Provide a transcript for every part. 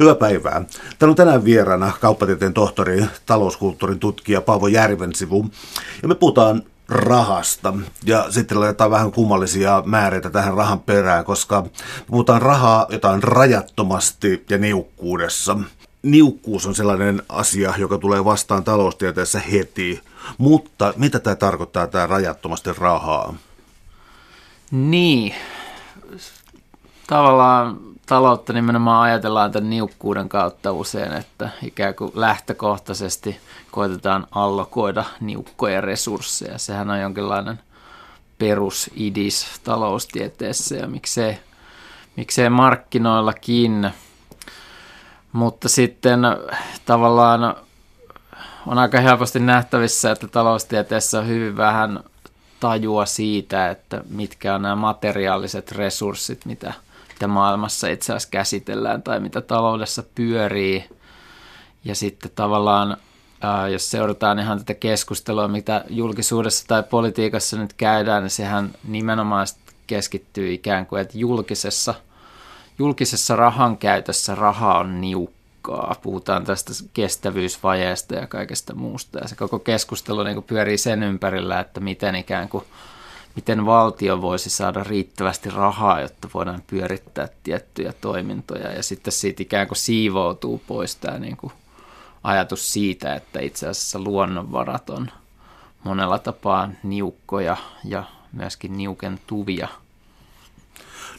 Hyvää päivää. Täällä on tänään vieraana kauppatieteen tohtori, talouskulttuurin tutkija Paavo Järvensivu. Ja me puhutaan rahasta. Ja sitten laitetaan vähän kummallisia määreitä tähän rahan perään, koska puhutaan rahaa jotain rajattomasti ja niukkuudessa. Niukkuus on sellainen asia, joka tulee vastaan taloustieteessä heti. Mutta mitä tämä tarkoittaa, tämä rajattomasti rahaa? Niin, tavallaan taloutta nimenomaan ajatellaan tämän niukkuuden kautta usein, että ikään kuin lähtökohtaisesti koitetaan allokoida niukkoja resursseja. Sehän on jonkinlainen perusidis taloustieteessä ja miksei, miksei markkinoillakin. Mutta sitten tavallaan on aika helposti nähtävissä, että taloustieteessä on hyvin vähän tajua siitä, että mitkä on nämä materiaaliset resurssit, mitä – mitä maailmassa itse asiassa käsitellään tai mitä taloudessa pyörii. Ja sitten tavallaan, ää, jos seurataan ihan tätä keskustelua, mitä julkisuudessa tai politiikassa nyt käydään, niin sehän nimenomaan keskittyy ikään kuin, että julkisessa, julkisessa rahan käytössä raha on niukkaa. Puhutaan tästä kestävyysvajeesta ja kaikesta muusta. Ja se koko keskustelu niin pyörii sen ympärillä, että miten ikään kuin – miten valtio voisi saada riittävästi rahaa, jotta voidaan pyörittää tiettyjä toimintoja. Ja sitten siitä ikään kuin siivoutuu pois tämä niin kuin ajatus siitä, että itse asiassa luonnonvarat on monella tapaa niukkoja ja myöskin niukentuvia.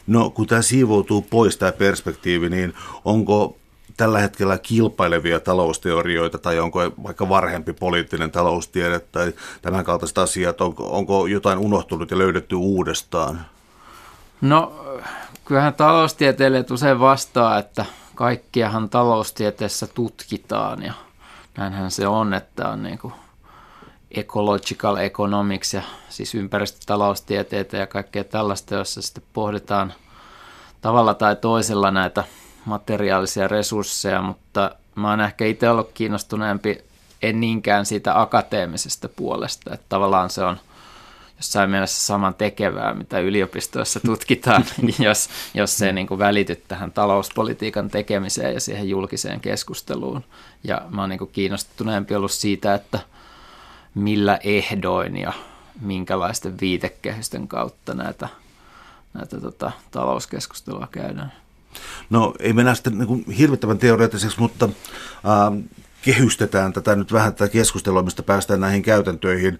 No kun tämä siivoutuu pois tämä perspektiivi, niin onko tällä hetkellä kilpailevia talousteorioita tai onko vaikka varhempi poliittinen taloustiede tai tämän kaltaiset asiat, onko, onko jotain unohtunut ja löydetty uudestaan? No kyllähän taloustieteilijät usein vastaa, että kaikkiahan taloustieteessä tutkitaan ja näinhän se on, että on niin kuin ecological economics ja siis ympäristötaloustieteitä ja kaikkea tällaista, jossa sitten pohditaan tavalla tai toisella näitä – materiaalisia resursseja, mutta mä oon ehkä itse ollut kiinnostuneempi en niinkään siitä akateemisesta puolesta, että tavallaan se on jossain mielessä saman tekevää, mitä yliopistoissa tutkitaan, jos, jos se niin kuin välity tähän talouspolitiikan tekemiseen ja siihen julkiseen keskusteluun. Ja mä oon niin kuin kiinnostuneempi ollut siitä, että millä ehdoin ja minkälaisten viitekehysten kautta näitä, näitä tota, talouskeskustelua käydään. No ei mennä sitten niin kuin hirvittävän teoreettiseksi, mutta ähm, kehystetään tätä nyt vähän tätä keskustelua, mistä päästään näihin käytäntöihin.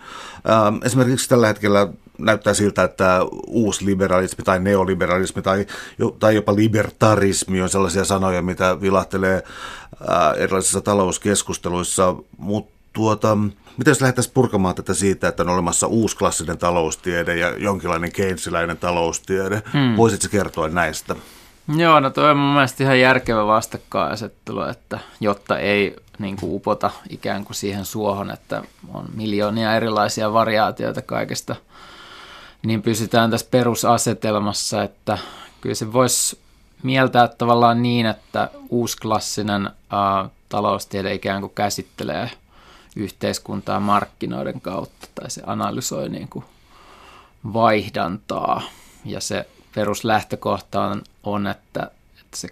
Ähm, esimerkiksi tällä hetkellä näyttää siltä, että uusliberalismi tai neoliberalismi tai, tai jopa libertarismi on sellaisia sanoja, mitä vilahtelee äh, erilaisissa talouskeskusteluissa, mutta tuota, miten jos lähdettäisiin purkamaan tätä siitä, että on olemassa uusklassinen taloustiede ja jonkinlainen keynesiläinen taloustiede? Hmm. Voisitko kertoa näistä? Joo, no toi on mun mielestä ihan järkevä vastakkainasettelu, että jotta ei niin kuin upota ikään kuin siihen suohon, että on miljoonia erilaisia variaatioita kaikesta, niin pysytään tässä perusasetelmassa, että kyllä se voisi mieltää tavallaan niin, että uusklassinen ä, taloustiede ikään kuin käsittelee yhteiskuntaa markkinoiden kautta tai se analysoi niin kuin vaihdantaa ja se peruslähtökohta on, on että, että se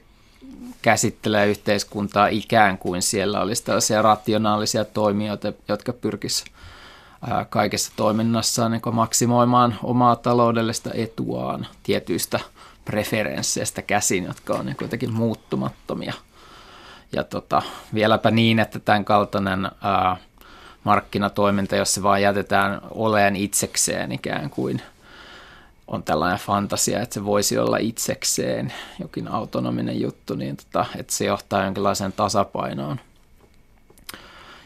käsittelee yhteiskuntaa ikään kuin siellä olisi tällaisia rationaalisia toimijoita, jotka pyrkisivät kaikessa toiminnassaan niin maksimoimaan omaa taloudellista etuaan tietyistä preferensseistä käsin, jotka on niin kuitenkin muuttumattomia. Ja tota, vieläpä niin, että tämän kaltainen ää, markkinatoiminta, jos se vaan jätetään oleen itsekseen ikään kuin – on tällainen fantasia, että se voisi olla itsekseen jokin autonominen juttu, niin tota, että se johtaa jonkinlaiseen tasapainoon.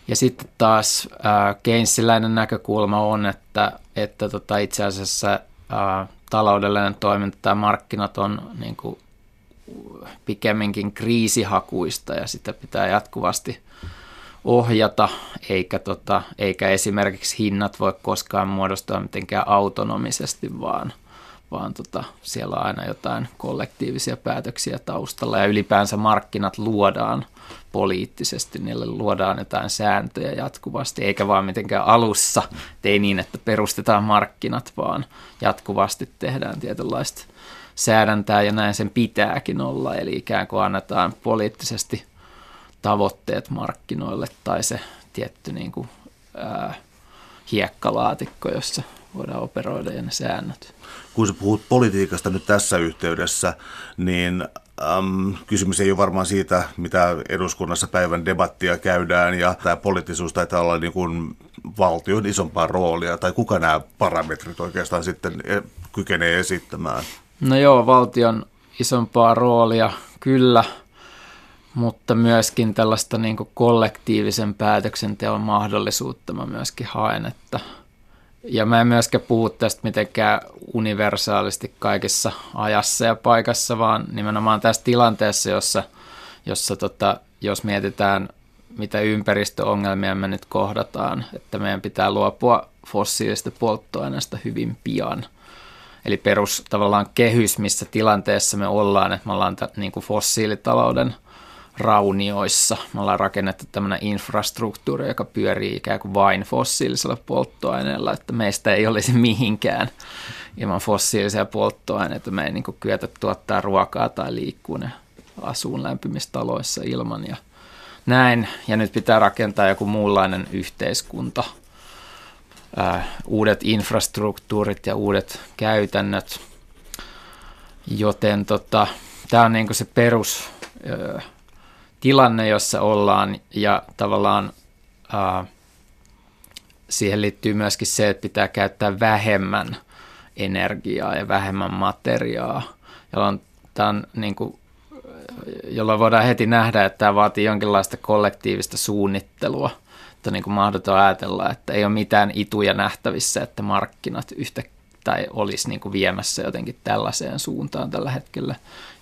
Ja sitten taas äh, Keynesiläinen näkökulma on, että, että tota, itse asiassa äh, taloudellinen toiminta tai markkinat on niin kuin, pikemminkin kriisihakuista ja sitä pitää jatkuvasti ohjata, eikä, tota, eikä esimerkiksi hinnat voi koskaan muodostua mitenkään autonomisesti, vaan vaan tota, siellä on aina jotain kollektiivisia päätöksiä taustalla ja ylipäänsä markkinat luodaan poliittisesti, niille luodaan jotain sääntöjä jatkuvasti, eikä vaan mitenkään alussa, ei niin, että perustetaan markkinat, vaan jatkuvasti tehdään tietynlaista säädäntää ja näin sen pitääkin olla, eli ikään kuin annetaan poliittisesti tavoitteet markkinoille tai se tietty niin kuin, ää, hiekkalaatikko, jossa voidaan operoida ja ne säännöt. Kun sä puhut politiikasta nyt tässä yhteydessä, niin äm, kysymys ei ole varmaan siitä, mitä eduskunnassa päivän debattia käydään, ja tämä poliittisuus taitaa olla niin kuin valtion isompaa roolia, tai kuka nämä parametrit oikeastaan sitten e, kykenee esittämään? No joo, valtion isompaa roolia kyllä, mutta myöskin tällaista niin kollektiivisen päätöksenteon mahdollisuutta mä myöskin haen, että – ja mä en myöskään puhu tästä mitenkään universaalisti kaikissa ajassa ja paikassa, vaan nimenomaan tässä tilanteessa, jossa, jossa tota, jos mietitään, mitä ympäristöongelmia me nyt kohdataan, että meidän pitää luopua fossiilista polttoaineesta hyvin pian. Eli perus tavallaan kehys, missä tilanteessa me ollaan, että me ollaan t- niin kuin fossiilitalouden – raunioissa. Me ollaan rakennettu tämmöinen infrastruktuuri, joka pyörii ikään kuin vain fossiilisella polttoaineella, että meistä ei olisi mihinkään ilman fossiilisia polttoaineita. Me ei niin kuin kyetä tuottaa ruokaa tai liikkuu ne asuun lämpimistaloissa ilman ja näin. Ja nyt pitää rakentaa joku muunlainen yhteiskunta, uudet infrastruktuurit ja uudet käytännöt. Joten tota, tämä on niin se perus tilanne, jossa ollaan ja tavallaan ää, siihen liittyy myöskin se, että pitää käyttää vähemmän energiaa ja vähemmän materiaa, jolloin, tämä on, niin kuin, jolloin voidaan heti nähdä, että tämä vaatii jonkinlaista kollektiivista suunnittelua. Että niin kuin mahdoton ajatella, että ei ole mitään ituja nähtävissä, että markkinat yhtä tai olisi niin kuin viemässä jotenkin tällaiseen suuntaan tällä hetkellä.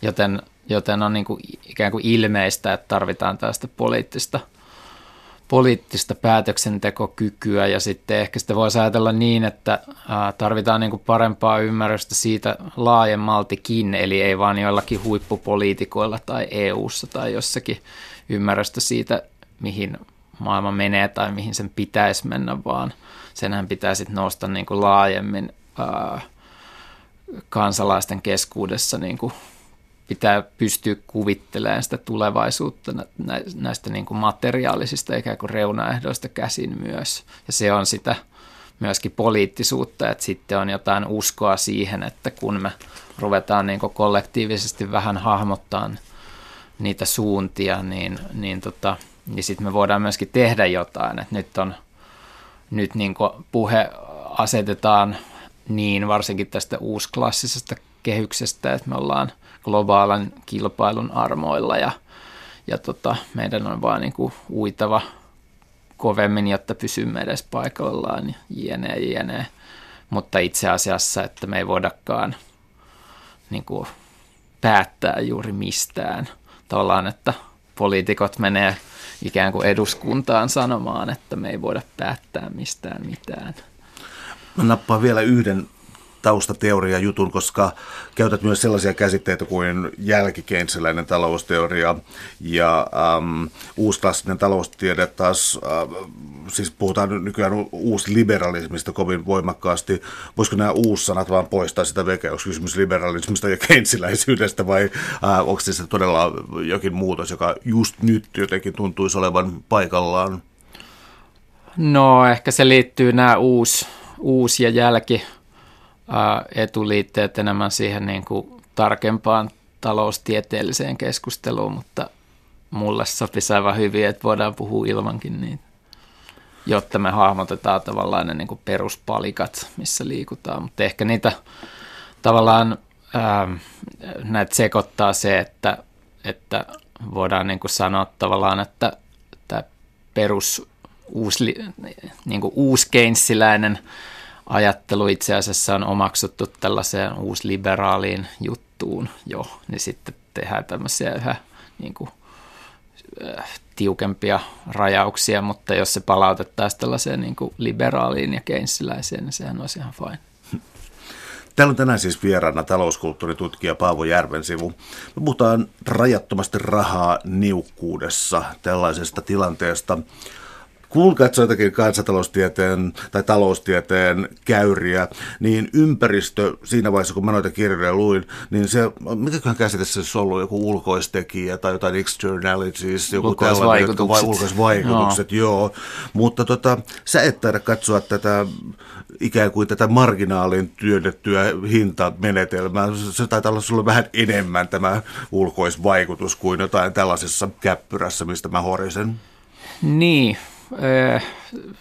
Joten joten on niin kuin ikään kuin ilmeistä, että tarvitaan tästä poliittista, poliittista päätöksentekokykyä. Ja sitten ehkä sitä voisi ajatella niin, että tarvitaan niin kuin parempaa ymmärrystä siitä laajemmaltikin, eli ei vaan joillakin huippupoliitikoilla tai EU-ssa tai jossakin ymmärrystä siitä, mihin maailma menee tai mihin sen pitäisi mennä, vaan senhän pitää sitten nousta niin kuin laajemmin ää, kansalaisten keskuudessa niin kuin pitää pystyä kuvittelemaan sitä tulevaisuutta näistä niin kuin materiaalisista ikään kuin reunaehdoista käsin myös. Ja se on sitä myöskin poliittisuutta, että sitten on jotain uskoa siihen, että kun me ruvetaan niin kuin kollektiivisesti vähän hahmottaa niitä suuntia, niin, niin, tota, niin sitten me voidaan myöskin tehdä jotain. Että nyt on nyt niin kuin puhe asetetaan niin varsinkin tästä uusklassisesta kehyksestä, että me ollaan globaalin kilpailun armoilla ja, ja tota, meidän on vaan niin kuin uitava kovemmin, jotta pysymme edes paikallaan jne, jne. Mutta itse asiassa, että me ei voidakaan niin kuin päättää juuri mistään. Tavallaan, että poliitikot menee ikään kuin eduskuntaan sanomaan, että me ei voida päättää mistään mitään. Mä nappaan vielä yhden taustateoria jutun, koska käytät myös sellaisia käsitteitä kuin jälkikeinsiläinen talousteoria ja ähm, uusklassinen taloustiede taas, äh, siis puhutaan nykyään uusliberalismista kovin voimakkaasti. Voisiko nämä uussanat vaan poistaa sitä vekeä, onko kysymys liberalismista ja keinsiläisyydestä vai äh, onko se todella jokin muutos, joka just nyt jotenkin tuntuisi olevan paikallaan? No ehkä se liittyy nämä uusi, uusi ja jälki etuliitteet enemmän siihen niin kuin tarkempaan taloustieteelliseen keskusteluun, mutta mulle sopisi aivan hyvin, että voidaan puhua ilmankin niin, jotta me hahmotetaan tavallaan ne niin kuin peruspalikat, missä liikutaan, mutta ehkä niitä tavallaan ää, näitä sekoittaa se, että, että voidaan niin kuin sanoa tavallaan, että tämä perus uusi, niin kuin uuskeinssiläinen ajattelu itse asiassa on omaksuttu tällaiseen uusliberaaliin juttuun jo, niin sitten tehdään tämmöisiä yhä niin kuin, äh, tiukempia rajauksia, mutta jos se palautettaisiin tällaiseen niin kuin liberaaliin ja keinsiläiseen, niin sehän olisi ihan fine. Täällä on tänään siis vieraana talouskulttuuritutkija Paavo Järvensivu. Me puhutaan rajattomasti rahaa niukkuudessa tällaisesta tilanteesta. Kun katsoo jotakin kansantaloustieteen tai taloustieteen käyriä, niin ympäristö siinä vaiheessa, kun mä noita kirjoja luin, niin se, mikäköhän käsite se on ollut, joku ulkoistekijä tai jotain externalities, joku ulkoisvaikutukset. Vai ulkoisvaikutukset, joo. joo. Mutta tota, sä et taida katsoa tätä ikään kuin tätä marginaalin työnnettyä hintamenetelmää. Se taitaa olla sulle vähän enemmän tämä ulkoisvaikutus kuin jotain tällaisessa käppyrässä, mistä mä horisen. Niin,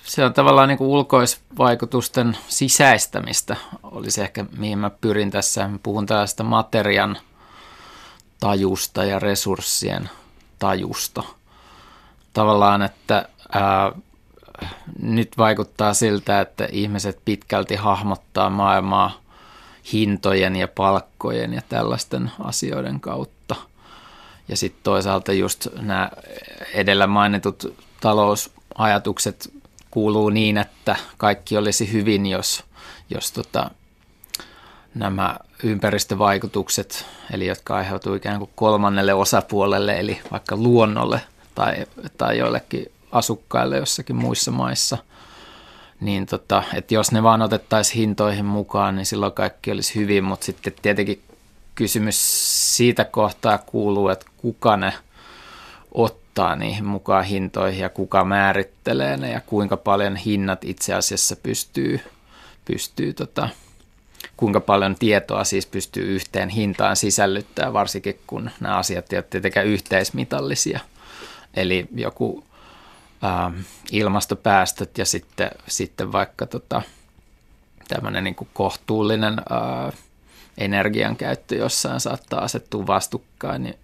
se on tavallaan niin kuin ulkoisvaikutusten sisäistämistä, olisi ehkä mihin mä pyrin tässä. Puhun tällaista materian tajusta ja resurssien tajusta. Tavallaan, että ää, nyt vaikuttaa siltä, että ihmiset pitkälti hahmottaa maailmaa hintojen ja palkkojen ja tällaisten asioiden kautta. Ja sitten toisaalta just nämä edellä mainitut talousajatukset kuuluu niin, että kaikki olisi hyvin, jos, jos tota, nämä ympäristövaikutukset, eli jotka aiheutuu ikään kuin kolmannelle osapuolelle, eli vaikka luonnolle tai, tai joillekin asukkaille jossakin muissa maissa, niin tota, että jos ne vaan otettaisiin hintoihin mukaan, niin silloin kaikki olisi hyvin, mutta sitten tietenkin kysymys siitä kohtaa kuuluu, että kuka ne ottaa niihin mukaan hintoihin ja kuka määrittelee ne ja kuinka paljon hinnat itse asiassa pystyy, pystyy tota, kuinka paljon tietoa siis pystyy yhteen hintaan sisällyttämään, varsinkin kun nämä asiat eivät tietenkään yhteismitallisia. Eli joku ä, ilmastopäästöt ja sitten, sitten vaikka tota, tämmöinen niin kohtuullinen ä, energian käyttö jossain saattaa asettua vastukkain, niin,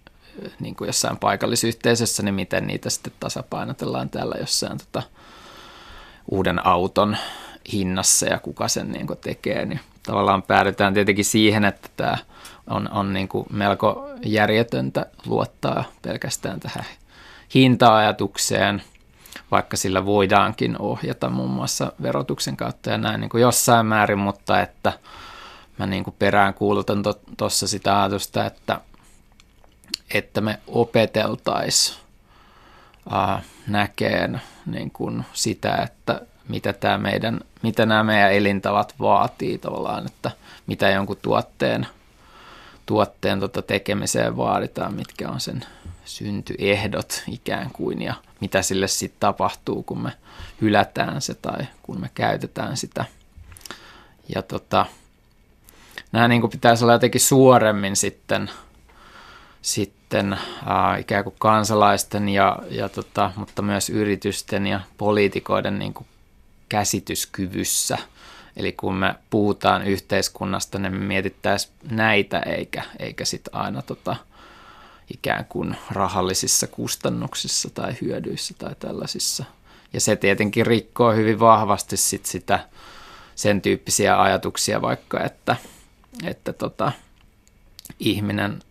niin kuin jossain paikallisyhteisössä, niin miten niitä sitten tasapainotellaan täällä jossain tota, uuden auton hinnassa ja kuka sen niin kuin tekee, niin tavallaan päädytään tietenkin siihen, että tämä on, on niin kuin melko järjetöntä luottaa pelkästään tähän hinta-ajatukseen, vaikka sillä voidaankin ohjata muun muassa verotuksen kautta ja näin niin kuin jossain määrin, mutta että – mä niin kuin perään kuulutan tuossa to, sitä ajatusta, että, että me opeteltaisiin äh, näkeen niin kuin sitä, että mitä, tämä meidän, mitä nämä meidän elintavat vaatii tavallaan, että mitä jonkun tuotteen, tuotteen tota tekemiseen vaaditaan, mitkä on sen syntyehdot ikään kuin ja mitä sille sitten tapahtuu, kun me hylätään se tai kun me käytetään sitä. Ja tota, nämä niin kuin pitäisi olla jotenkin suoremmin sitten, sitten äh, ikään kuin kansalaisten, ja, ja tota, mutta myös yritysten ja poliitikoiden niin kuin käsityskyvyssä. Eli kun me puhutaan yhteiskunnasta, niin me mietittäisiin näitä eikä, eikä sitten aina tota, ikään kuin rahallisissa kustannuksissa tai hyödyissä tai tällaisissa. Ja se tietenkin rikkoo hyvin vahvasti sit sitä sen tyyppisiä ajatuksia vaikka, että – että tota, ihminen,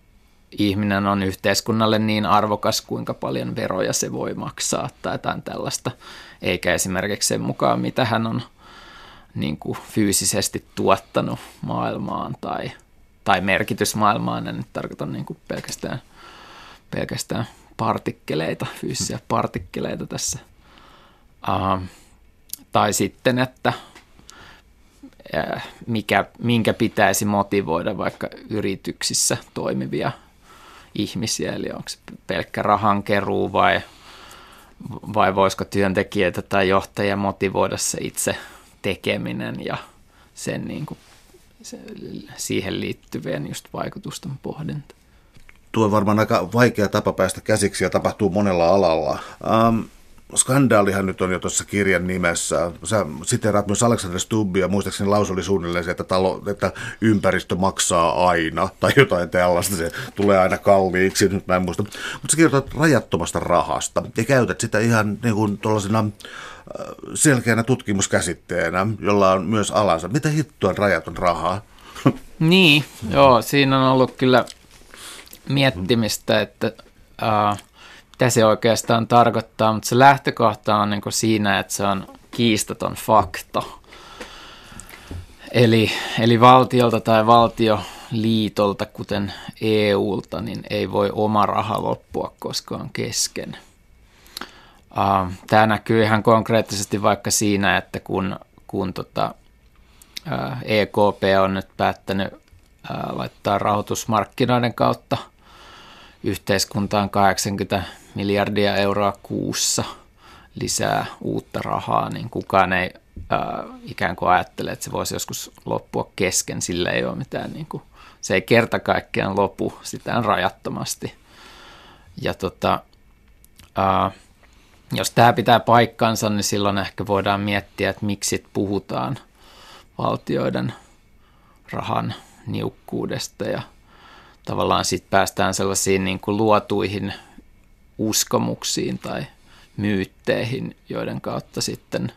ihminen on yhteiskunnalle niin arvokas, kuinka paljon veroja se voi maksaa tai jotain tällaista, eikä esimerkiksi sen mukaan, mitä hän on niin kuin fyysisesti tuottanut maailmaan tai, tai merkitys maailmaan. En nyt tarkoita niin kuin pelkästään, pelkästään partikkeleita, fyysisiä partikkeleita tässä. Uh, tai sitten, että mikä, minkä pitäisi motivoida vaikka yrityksissä toimivia ihmisiä, eli onko se pelkkä rahankeruu vai, vai voisiko työntekijöitä tai johtajia motivoida se itse tekeminen ja sen niin kuin, se, siihen liittyvien just vaikutusten pohdinta. Tuo on varmaan aika vaikea tapa päästä käsiksi ja tapahtuu monella alalla. Um, skandaalihan nyt on jo tuossa kirjan nimessä. Sä siteraat myös Alexander Stubbia, muistaakseni lausu oli suunnilleen se, että, talo, että ympäristö maksaa aina, tai jotain tällaista, se tulee aina kalliiksi, nyt mä en muista. Mutta sä kirjoitat rajattomasta rahasta, ja käytät sitä ihan niin kuin tuollaisena äh, selkeänä tutkimuskäsitteenä, jolla on myös alansa. Mitä hittoa on rajaton rahaa? Niin, joo, siinä on ollut kyllä miettimistä, että... Uh, mitä se oikeastaan tarkoittaa, mutta se lähtökohta on niin siinä, että se on kiistaton fakta. Eli, eli valtiolta tai valtioliitolta, kuten EUlta, niin ei voi oma raha loppua koskaan kesken. Tämä näkyy ihan konkreettisesti vaikka siinä, että kun, kun tota, EKP on nyt päättänyt laittaa rahoitusmarkkinoiden kautta yhteiskuntaan 80 miljardia euroa kuussa lisää uutta rahaa, niin kukaan ei ää, ikään kuin ajattele, että se voisi joskus loppua kesken, sillä ei ole mitään, niin kuin, se ei kerta kaikkiaan lopu, sitä on rajattomasti. Ja tota, ää, jos tämä pitää paikkansa, niin silloin ehkä voidaan miettiä, että miksi puhutaan valtioiden rahan niukkuudesta ja tavallaan sitten päästään sellaisiin niin kuin luotuihin uskomuksiin tai myytteihin, joiden kautta sitten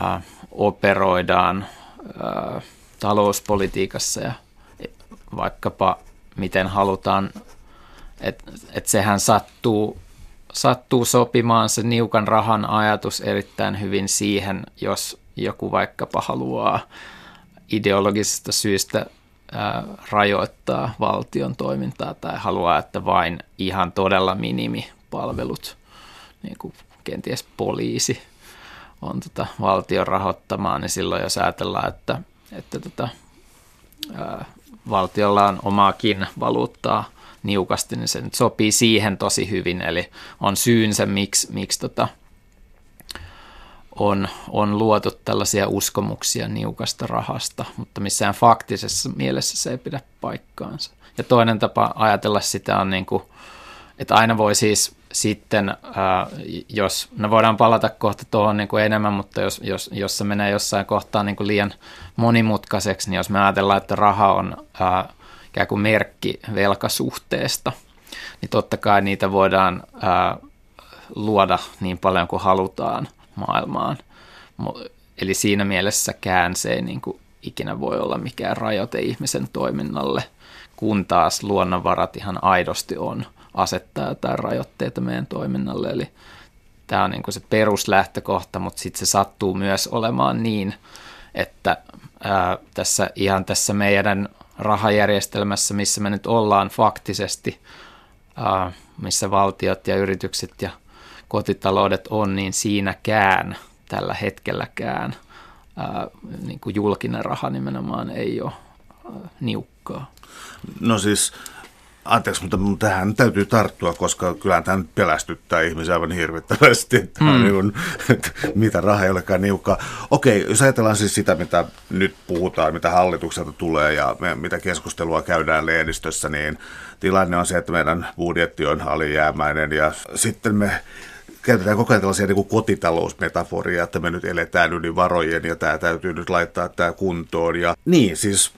ää, operoidaan ää, talouspolitiikassa ja vaikkapa miten halutaan, että et sehän sattuu, sattuu sopimaan se niukan rahan ajatus erittäin hyvin siihen, jos joku vaikkapa haluaa ideologisista syistä rajoittaa valtion toimintaa tai haluaa, että vain ihan todella minimipalvelut, niin kuin kenties poliisi, on tota valtion rahoittamaa, niin silloin jos ajatellaan, että, että tota, ää, valtiolla on omaakin valuuttaa niukasti, niin se nyt sopii siihen tosi hyvin. Eli on syynsä, miksi, miksi tota, on, on luotu tällaisia uskomuksia niukasta rahasta, mutta missään faktisessa mielessä se ei pidä paikkaansa. Ja toinen tapa ajatella sitä on, niin kuin, että aina voi siis sitten, jos, no voidaan palata kohta tuohon niin kuin enemmän, mutta jos, jos, jos se menee jossain kohtaa niin kuin liian monimutkaiseksi, niin jos me ajatellaan, että raha on ää, ikään kuin merkki velkasuhteesta, niin totta kai niitä voidaan ää, luoda niin paljon kuin halutaan maailmaan. Eli siinä mielessäkään se ei niin kuin ikinä voi olla mikään rajoite ihmisen toiminnalle, kun taas luonnonvarat ihan aidosti on asettaa jotain rajoitteita meidän toiminnalle. Eli tämä on niin kuin se peruslähtökohta, mutta sitten se sattuu myös olemaan niin, että ää, tässä ihan tässä meidän rahajärjestelmässä, missä me nyt ollaan faktisesti, ää, missä valtiot ja yritykset ja kotitaloudet on, niin siinäkään tällä hetkelläkään ää, niin kuin julkinen raha nimenomaan ei ole ää, niukkaa. No siis anteeksi, mutta tähän täytyy tarttua, koska kyllä tämä nyt pelästyttää ihmisiä aivan hirvittävästi, että, mm. niin kuin, että mitä raha ei olekaan niukkaa. Okei, jos ajatellaan siis sitä, mitä nyt puhutaan, mitä hallitukselta tulee ja me, mitä keskustelua käydään lehdistössä, niin tilanne on se, että meidän budjetti on alijäämäinen ja sitten me käytetään koko ajan tällaisia niin kotitalousmetaforia, että me nyt eletään yli varojen ja tämä täytyy nyt laittaa tämä kuntoon. Ja niin, siis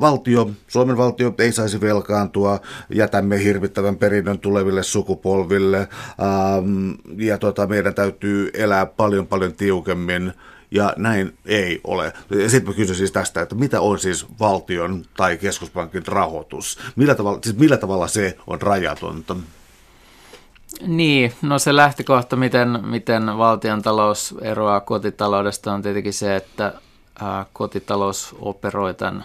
valtio, Suomen valtio ei saisi velkaantua, jätämme hirvittävän perinnön tuleville sukupolville ähm, ja tota, meidän täytyy elää paljon paljon tiukemmin ja näin ei ole. Sitten mä kysyn siis tästä, että mitä on siis valtion tai keskuspankin rahoitus? Millä tavalla, siis millä tavalla se on rajatonta? Niin, no se lähtökohta, miten, miten valtion talous eroaa kotitaloudesta on tietenkin se, että ää, kotitalous operoi tämän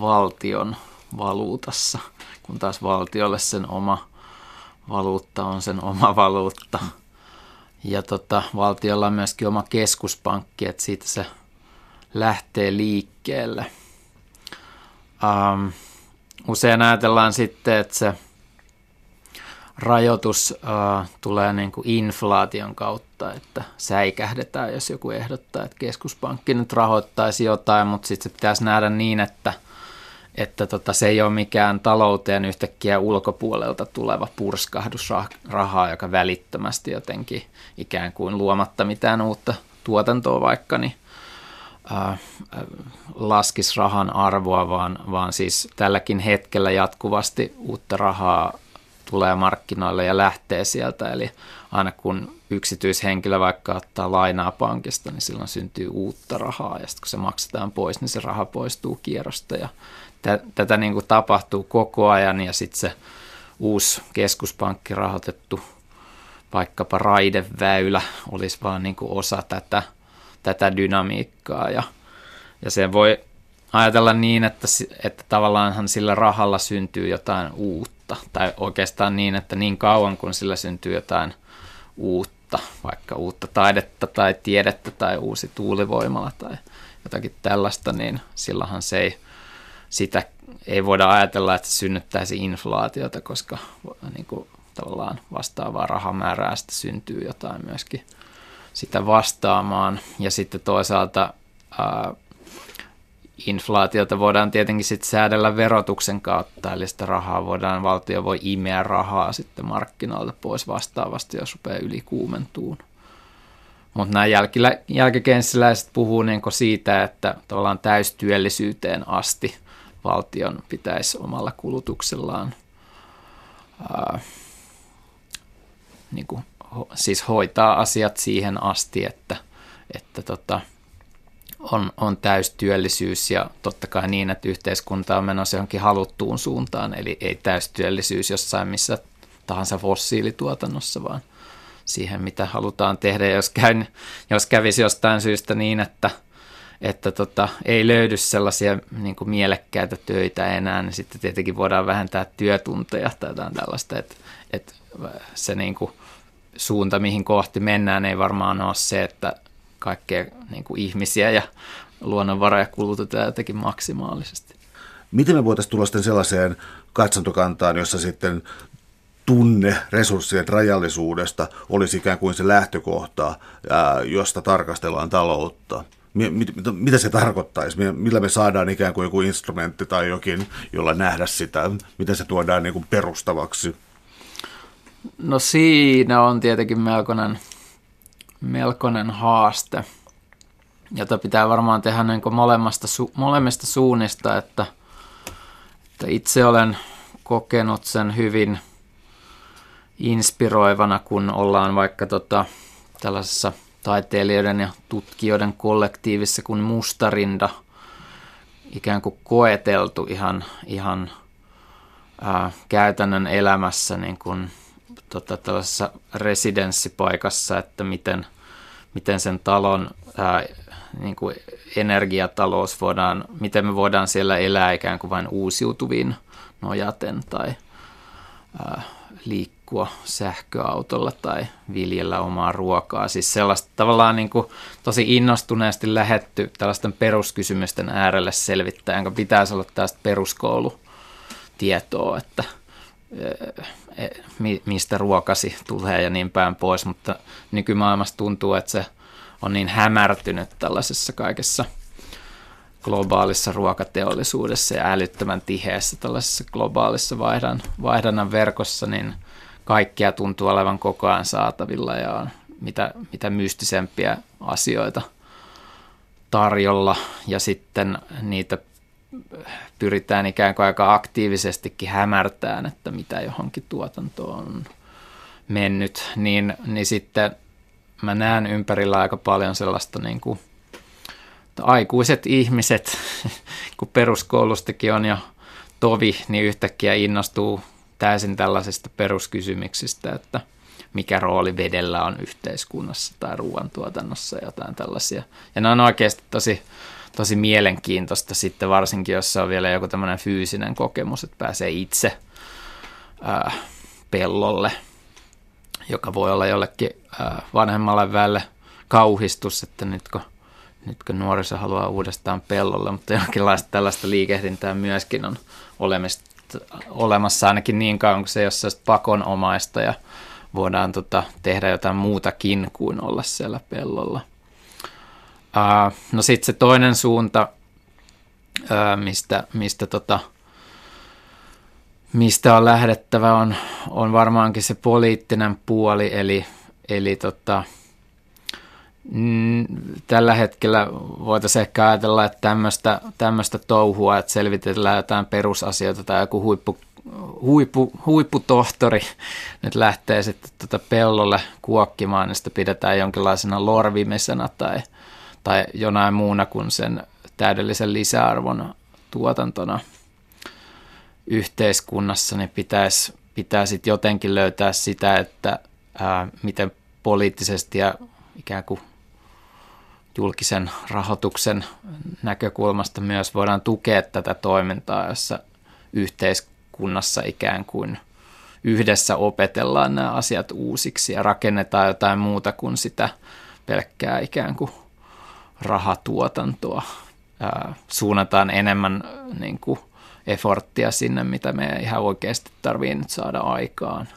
valtion valuutassa, kun taas valtiolle sen oma valuutta on sen oma valuutta. Ja tota, valtiolla on myöskin oma keskuspankki, että siitä se lähtee liikkeelle. Ähm, usein ajatellaan sitten, että se rajoitus äh, tulee niin kuin inflaation kautta, että säikähdetään, jos joku ehdottaa, että keskuspankki nyt rahoittaisi jotain, mutta sitten se pitäisi nähdä niin, että – että tota, se ei ole mikään talouteen yhtäkkiä ulkopuolelta tuleva purskahdus rahaa, joka välittömästi jotenkin ikään kuin luomatta mitään uutta tuotantoa vaikka, niin laskisi rahan arvoa, vaan, vaan siis tälläkin hetkellä jatkuvasti uutta rahaa tulee markkinoille ja lähtee sieltä. Eli aina kun yksityishenkilö vaikka ottaa lainaa pankista, niin silloin syntyy uutta rahaa. Ja sitten kun se maksetaan pois, niin se raha poistuu kierrosta. Ja tätä niin kuin tapahtuu koko ajan. Ja sitten se uusi keskuspankki rahoitettu vaikkapa raideväylä olisi vaan niin kuin osa tätä, tätä dynamiikkaa. Ja, ja se voi ajatella niin, että, että tavallaanhan sillä rahalla syntyy jotain uutta tai oikeastaan niin, että niin kauan kun sillä syntyy jotain uutta, vaikka uutta taidetta tai tiedettä tai uusi tuulivoimala tai jotakin tällaista, niin silloinhan se ei, sitä ei voida ajatella, että se synnyttäisi inflaatiota, koska niin kuin, tavallaan vastaavaa rahamäärää sitten syntyy jotain myöskin sitä vastaamaan. Ja sitten toisaalta ää, inflaatiota voidaan tietenkin sitten säädellä verotuksen kautta, eli sitä rahaa voidaan, valtio voi imeä rahaa sitten markkinoilta pois vastaavasti, jos rupeaa yli kuumentuun. Mutta nämä jälkikenssiläiset puhuu niin siitä, että tavallaan täystyöllisyyteen asti valtion pitäisi omalla kulutuksellaan ää, niin kuin, siis hoitaa asiat siihen asti, että, että tota, on, on täystyöllisyys ja totta kai niin, että yhteiskunta on menossa johonkin haluttuun suuntaan, eli ei täystyöllisyys jossain missä tahansa fossiilituotannossa, vaan siihen, mitä halutaan tehdä. Jos, käyn, jos kävisi jostain syystä niin, että, että tota, ei löydy sellaisia niin kuin mielekkäitä töitä enää, niin sitten tietenkin voidaan vähentää työtunteja tai jotain tällaista, että, että se niin kuin suunta, mihin kohti mennään, ei varmaan ole se, että kaikkea niin kuin ihmisiä ja luonnonvaroja kulutetaan jotenkin maksimaalisesti. Miten me voitaisiin tulla sitten sellaiseen katsontokantaan, jossa sitten tunne resurssien rajallisuudesta olisi ikään kuin se lähtökohta, josta tarkastellaan taloutta? Mitä se tarkoittaisi? Millä me saadaan ikään kuin joku instrumentti tai jokin, jolla nähdä sitä? Miten se tuodaan niin kuin perustavaksi? No siinä on tietenkin melkoinen melkoinen haaste, jota pitää varmaan tehdä niin molemmasta, su, molemmista suunnista, että, että itse olen kokenut sen hyvin inspiroivana, kun ollaan vaikka tota, tällaisessa taiteilijoiden ja tutkijoiden kollektiivissa kuin Mustarinda ikään kuin koeteltu ihan, ihan ää, käytännön elämässä niin kuin tota, tällaisessa residenssipaikassa, että miten, miten sen talon ää, niin kuin energiatalous voidaan, miten me voidaan siellä elää ikään kuin vain uusiutuviin nojaten tai ää, liikkua sähköautolla tai viljellä omaa ruokaa. Siis sellaista tavallaan niin kuin tosi innostuneesti lähetty tällaisten peruskysymysten äärelle selvittää, jonka pitäisi olla tästä peruskoulutietoa, että – mistä ruokasi tulee ja niin päin pois, mutta nykymaailmassa tuntuu, että se on niin hämärtynyt tällaisessa kaikessa globaalissa ruokateollisuudessa ja älyttömän tiheässä tällaisessa globaalissa vaihdan, vaihdannan verkossa, niin kaikkia tuntuu olevan koko ajan saatavilla ja on mitä, mitä mystisempiä asioita tarjolla. Ja sitten niitä pyritään ikään kuin aika aktiivisestikin hämärtään, että mitä johonkin tuotantoon on mennyt, niin, niin sitten mä näen ympärillä aika paljon sellaista niin kuin, aikuiset ihmiset, kun peruskoulustakin on jo tovi, niin yhtäkkiä innostuu täysin tällaisista peruskysymyksistä, että mikä rooli vedellä on yhteiskunnassa tai ruoantuotannossa ja jotain tällaisia. Ja ne on oikeasti tosi tosi mielenkiintoista sitten varsinkin, jos on vielä joku tämmöinen fyysinen kokemus, että pääsee itse ää, pellolle, joka voi olla jollekin ää, vanhemmalle väelle kauhistus, että nytkö, nytkö nuoriso haluaa uudestaan pellolle, mutta jonkinlaista tällaista liikehdintää myöskin on olemassa ainakin niin kauan kuin se ei ole pakonomaista ja voidaan tota, tehdä jotain muutakin kuin olla siellä pellolla. No sitten se toinen suunta, mistä, mistä, tota, mistä on lähdettävä, on, on varmaankin se poliittinen puoli, eli, eli tota, tällä hetkellä voitaisiin ehkä ajatella, että tämmöistä, touhua, että selvitellään jotain perusasioita tai joku huippu, huippu, huipputohtori nyt lähtee sitten tota pellolle kuokkimaan, niin sitä pidetään jonkinlaisena lorvimisena tai – tai jonain muuna kuin sen täydellisen lisäarvon tuotantona. Yhteiskunnassa, niin pitäisi, pitää sitten jotenkin löytää sitä, että ää, miten poliittisesti ja ikään kuin julkisen rahoituksen näkökulmasta myös voidaan tukea tätä toimintaa, jossa yhteiskunnassa ikään kuin yhdessä opetellaan nämä asiat uusiksi ja rakennetaan jotain muuta kuin sitä pelkkää ikään kuin rahatuotantoa. Ää, suunnataan enemmän niin kuin efforttia sinne, mitä me ihan oikeasti tarvii nyt saada aikaan.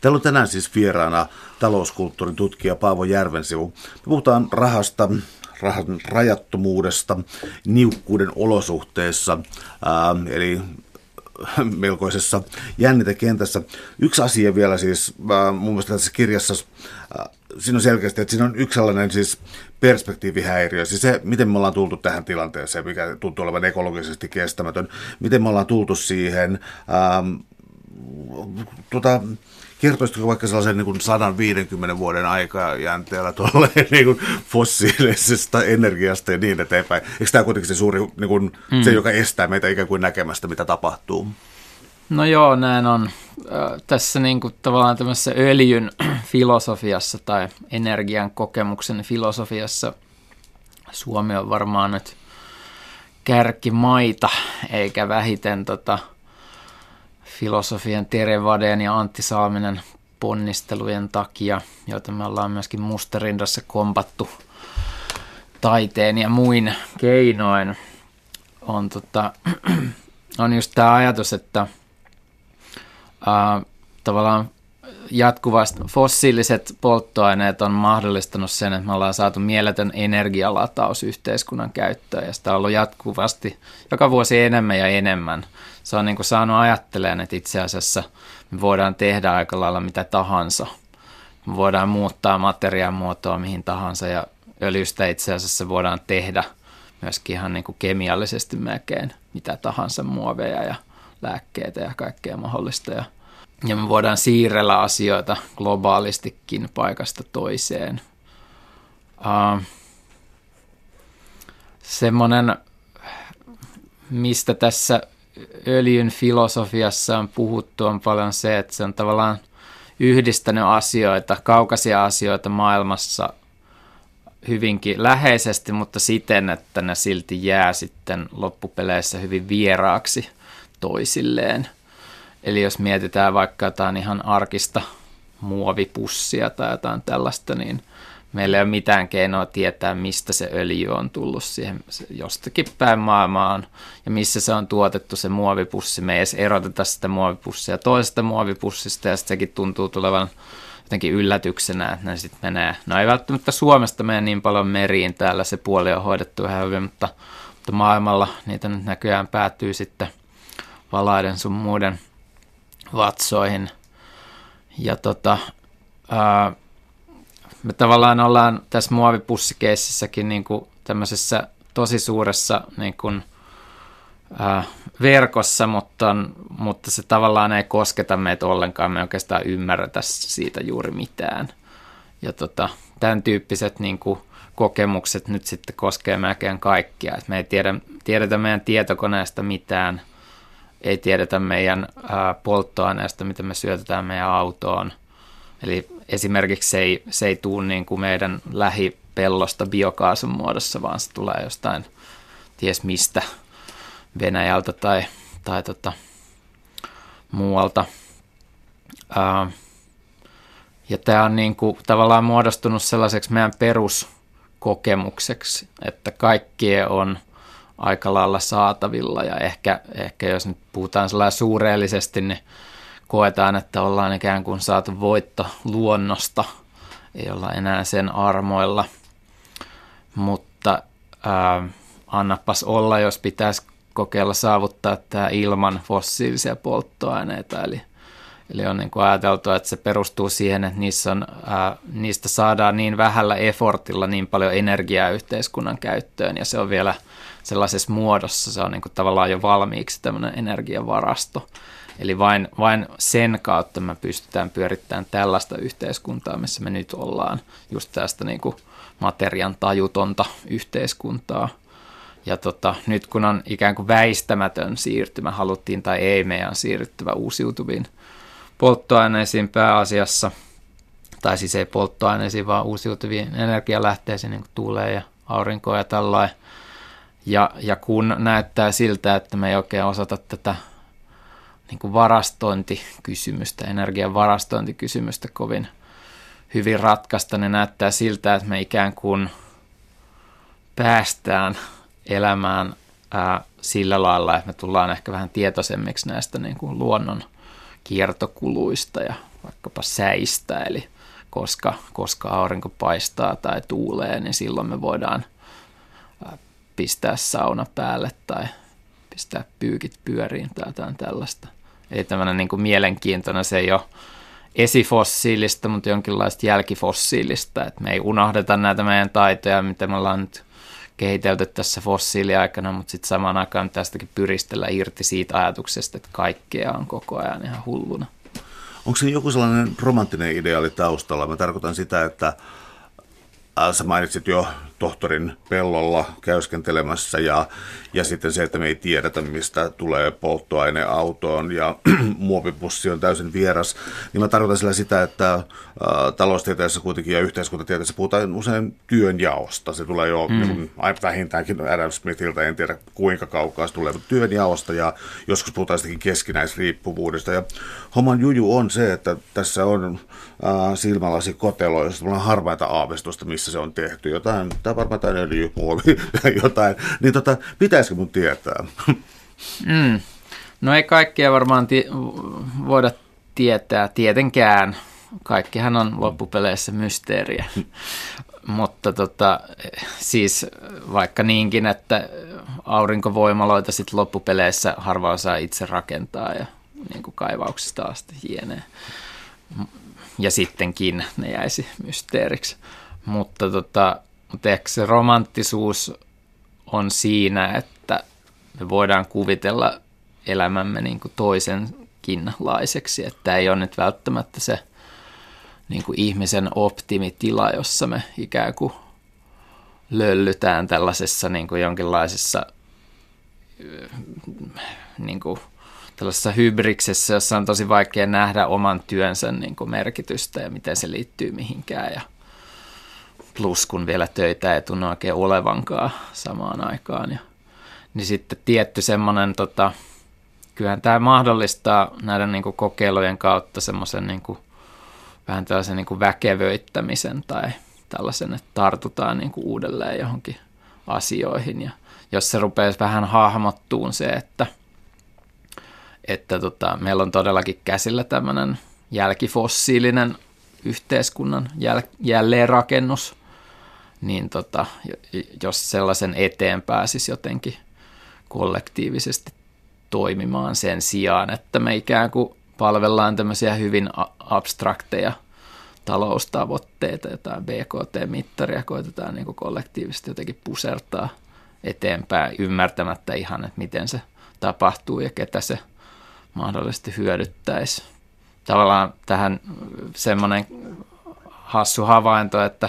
Täällä on tänään siis vieraana talouskulttuurin tutkija Paavo Järvensivu. Me puhutaan rahasta, rahan rajattomuudesta, niukkuuden olosuhteissa, ää, eli melkoisessa jännitekentässä. Yksi asia vielä siis, ää, mun mielestä tässä kirjassa, ää, siinä on selkeästi, että siinä on yksi sellainen siis perspektiivihäiriö, siis se, miten me ollaan tultu tähän tilanteeseen, mikä tuntuu olevan ekologisesti kestämätön, miten me ollaan tultu siihen, ää, tota, kertoisitko vaikka sellaisen niin kuin 150 vuoden aikajänteellä tuolle niin kuin fossiilisesta energiasta ja niin eteenpäin. Eikö tämä kuitenkin se suuri, niin kuin, mm. se, joka estää meitä ikään kuin näkemästä, mitä tapahtuu? No joo, näin on. Tässä niin kuin tavallaan tämmöisessä öljyn filosofiassa tai energian kokemuksen filosofiassa Suomi on varmaan nyt kärkimaita, eikä vähiten tota, filosofian Tere Vaden ja Antti Saaminen ponnistelujen takia, joita me ollaan myöskin musterindassa kompattu taiteen ja muin keinoin, on, tota, on just tämä ajatus, että ää, tavallaan jatkuvasti fossiiliset polttoaineet on mahdollistanut sen, että me ollaan saatu mieletön energialataus yhteiskunnan käyttöön ja sitä on ollut jatkuvasti joka vuosi enemmän ja enemmän. Se on niin kuin saanut ajattelemaan, että itse asiassa me voidaan tehdä aika lailla mitä tahansa. Me voidaan muuttaa materiaan muotoa mihin tahansa ja öljystä itse asiassa voidaan tehdä myöskin ihan niin kuin kemiallisesti melkein mitä tahansa muoveja ja lääkkeitä ja kaikkea mahdollista. Ja ja me voidaan siirrellä asioita globaalistikin paikasta toiseen. Uh, semmoinen, mistä tässä öljyn filosofiassa on puhuttu, on paljon se, että se on tavallaan yhdistänyt asioita, kaukaisia asioita maailmassa hyvinkin läheisesti, mutta siten, että ne silti jää sitten loppupeleissä hyvin vieraaksi toisilleen – Eli jos mietitään vaikka jotain ihan arkista muovipussia tai jotain tällaista, niin meillä ei ole mitään keinoa tietää, mistä se öljy on tullut siihen jostakin päin maailmaan ja missä se on tuotettu se muovipussi. Me ei edes eroteta sitä muovipussia toisesta muovipussista ja sekin tuntuu tulevan jotenkin yllätyksenä, että ne sitten menee. No ei välttämättä Suomesta mene niin paljon meriin, täällä se puoli on hoidettu ihan hyvin, mutta, mutta maailmalla niitä nyt näköjään päätyy sitten valaiden sun muiden – vatsoihin. Ja tota, ää, me tavallaan ollaan tässä muovipussikeiссissäkin niin kuin tämmöisessä tosi suuressa niin kuin, ää, verkossa, mutta, mutta se tavallaan ei kosketa meitä ollenkaan, me ei oikeastaan ymmärretä siitä juuri mitään. Ja tota, tämän tyyppiset niin kuin, kokemukset nyt sitten koskee melkein kaikkia. Et me ei tiedä, tiedetä meidän tietokoneesta mitään – ei tiedetä meidän polttoaineesta, mitä me syötetään meidän autoon. Eli esimerkiksi se ei, se ei tule niin kuin meidän lähipellosta biokaasun muodossa, vaan se tulee jostain ties mistä Venäjältä tai, tai tota, muualta. ja tämä on niin kuin tavallaan muodostunut sellaiseksi meidän peruskokemukseksi, että kaikkea on – aika lailla saatavilla ja ehkä, ehkä jos nyt puhutaan sellainen suureellisesti, niin koetaan, että ollaan ikään kuin saatu voitto luonnosta, ei olla enää sen armoilla, mutta ää, annapas olla, jos pitäisi kokeilla saavuttaa tämä ilman fossiilisia polttoaineita, eli Eli on niin kuin ajateltu, että se perustuu siihen, että niissä on, ää, niistä saadaan niin vähällä effortilla niin paljon energiaa yhteiskunnan käyttöön, ja se on vielä sellaisessa muodossa, se on niin kuin tavallaan jo valmiiksi tämmöinen energiavarasto. Eli vain, vain sen kautta me pystytään pyörittämään tällaista yhteiskuntaa, missä me nyt ollaan, just tästä niin kuin materian tajutonta yhteiskuntaa. Ja tota, nyt kun on ikään kuin väistämätön siirtymä, haluttiin tai ei, meidän siirryttävä uusiutuviin polttoaineisiin pääasiassa, tai siis ei polttoaineisiin, vaan uusiutuviin energialähteisiin, niin kuin tuulee ja aurinkoa ja tällainen. Ja, ja kun näyttää siltä, että me ei oikein osata tätä niin kuin varastointikysymystä, energian varastointikysymystä kovin hyvin ratkaista, niin näyttää siltä, että me ikään kuin päästään elämään ää, sillä lailla, että me tullaan ehkä vähän tietoisemmiksi näistä niin kuin luonnon kiertokuluista ja vaikkapa säistä, eli koska, koska aurinko paistaa tai tuulee, niin silloin me voidaan pistää sauna päälle tai pistää pyykit pyöriin tai jotain tällaista. Eli tämmöinen niin kuin mielenkiintoinen, se ei ole esifossiilista, mutta jonkinlaista jälkifossiilista, että me ei unohdeta näitä meidän taitoja, mitä me ollaan nyt kehitelty tässä fossiiliaikana, mutta sitten samaan aikaan tästäkin pyristellä irti siitä ajatuksesta, että kaikkea on koko ajan ihan hulluna. Onko se joku sellainen romanttinen ideaali taustalla? Mä tarkoitan sitä, että sä mainitsit jo tohtorin pellolla käyskentelemässä ja, ja sitten se, että me ei tiedetä, mistä tulee polttoaine autoon ja muovipussi on täysin vieras, niin mä tarkoitan sillä sitä, että ä, taloustieteessä kuitenkin ja yhteiskuntatieteessä puhutaan usein työnjaosta. Se tulee jo mm. niin vähintäänkin Adam Smithiltä, en tiedä kuinka kaukaa se tulee, mutta työnjaosta ja joskus puhutaan sitäkin keskinäisriippuvuudesta. Ja homman juju on se, että tässä on ä, silmälasi kotelo, josta on harmaita aavistusta, missä se on tehty. Jotain tai varmaan jotain öljymuovi tai jotain, niin tota, pitäisikö mun tietää? Mm. No ei kaikkea varmaan ti- voida tietää tietenkään. Kaikkihan on loppupeleissä mysteeriä. Mutta tota, siis vaikka niinkin, että aurinkovoimaloita sitten loppupeleissä harva osaa itse rakentaa ja niin kuin kaivauksista asti hienee. Ja sittenkin ne jäisi mysteeriksi. Mutta tota, mutta ehkä se romanttisuus on siinä, että me voidaan kuvitella elämämme niin kuin toisenkinlaiseksi, että ei ole nyt välttämättä se niin kuin ihmisen optimitila, jossa me ikään kuin löllytään tällaisessa niin kuin jonkinlaisessa niin kuin tällaisessa hybriksessä, jossa on tosi vaikea nähdä oman työnsä niin kuin merkitystä ja miten se liittyy mihinkään. Ja plus kun vielä töitä ei tunnu oikein olevankaan samaan aikaan. Ja, niin sitten tietty semmoinen, tota, kyllähän tämä mahdollistaa näiden niin kuin kokeilujen kautta semmoisen niin kuin, vähän tällaisen niin kuin väkevöittämisen tai tällaisen, että tartutaan niin kuin uudelleen johonkin asioihin. Ja jos se rupeaa vähän hahmottuun se, että, että tota, meillä on todellakin käsillä tämmöinen jälkifossiilinen yhteiskunnan jäl- jälleenrakennus, niin tota, jos sellaisen eteen pääsisi jotenkin kollektiivisesti toimimaan sen sijaan, että me ikään kuin palvellaan tämmöisiä hyvin abstrakteja taloustavoitteita, jotain BKT-mittaria koitetaan niin kollektiivisesti jotenkin pusertaa eteenpäin ymmärtämättä ihan, että miten se tapahtuu ja ketä se mahdollisesti hyödyttäisi. Tavallaan tähän semmoinen hassu havainto, että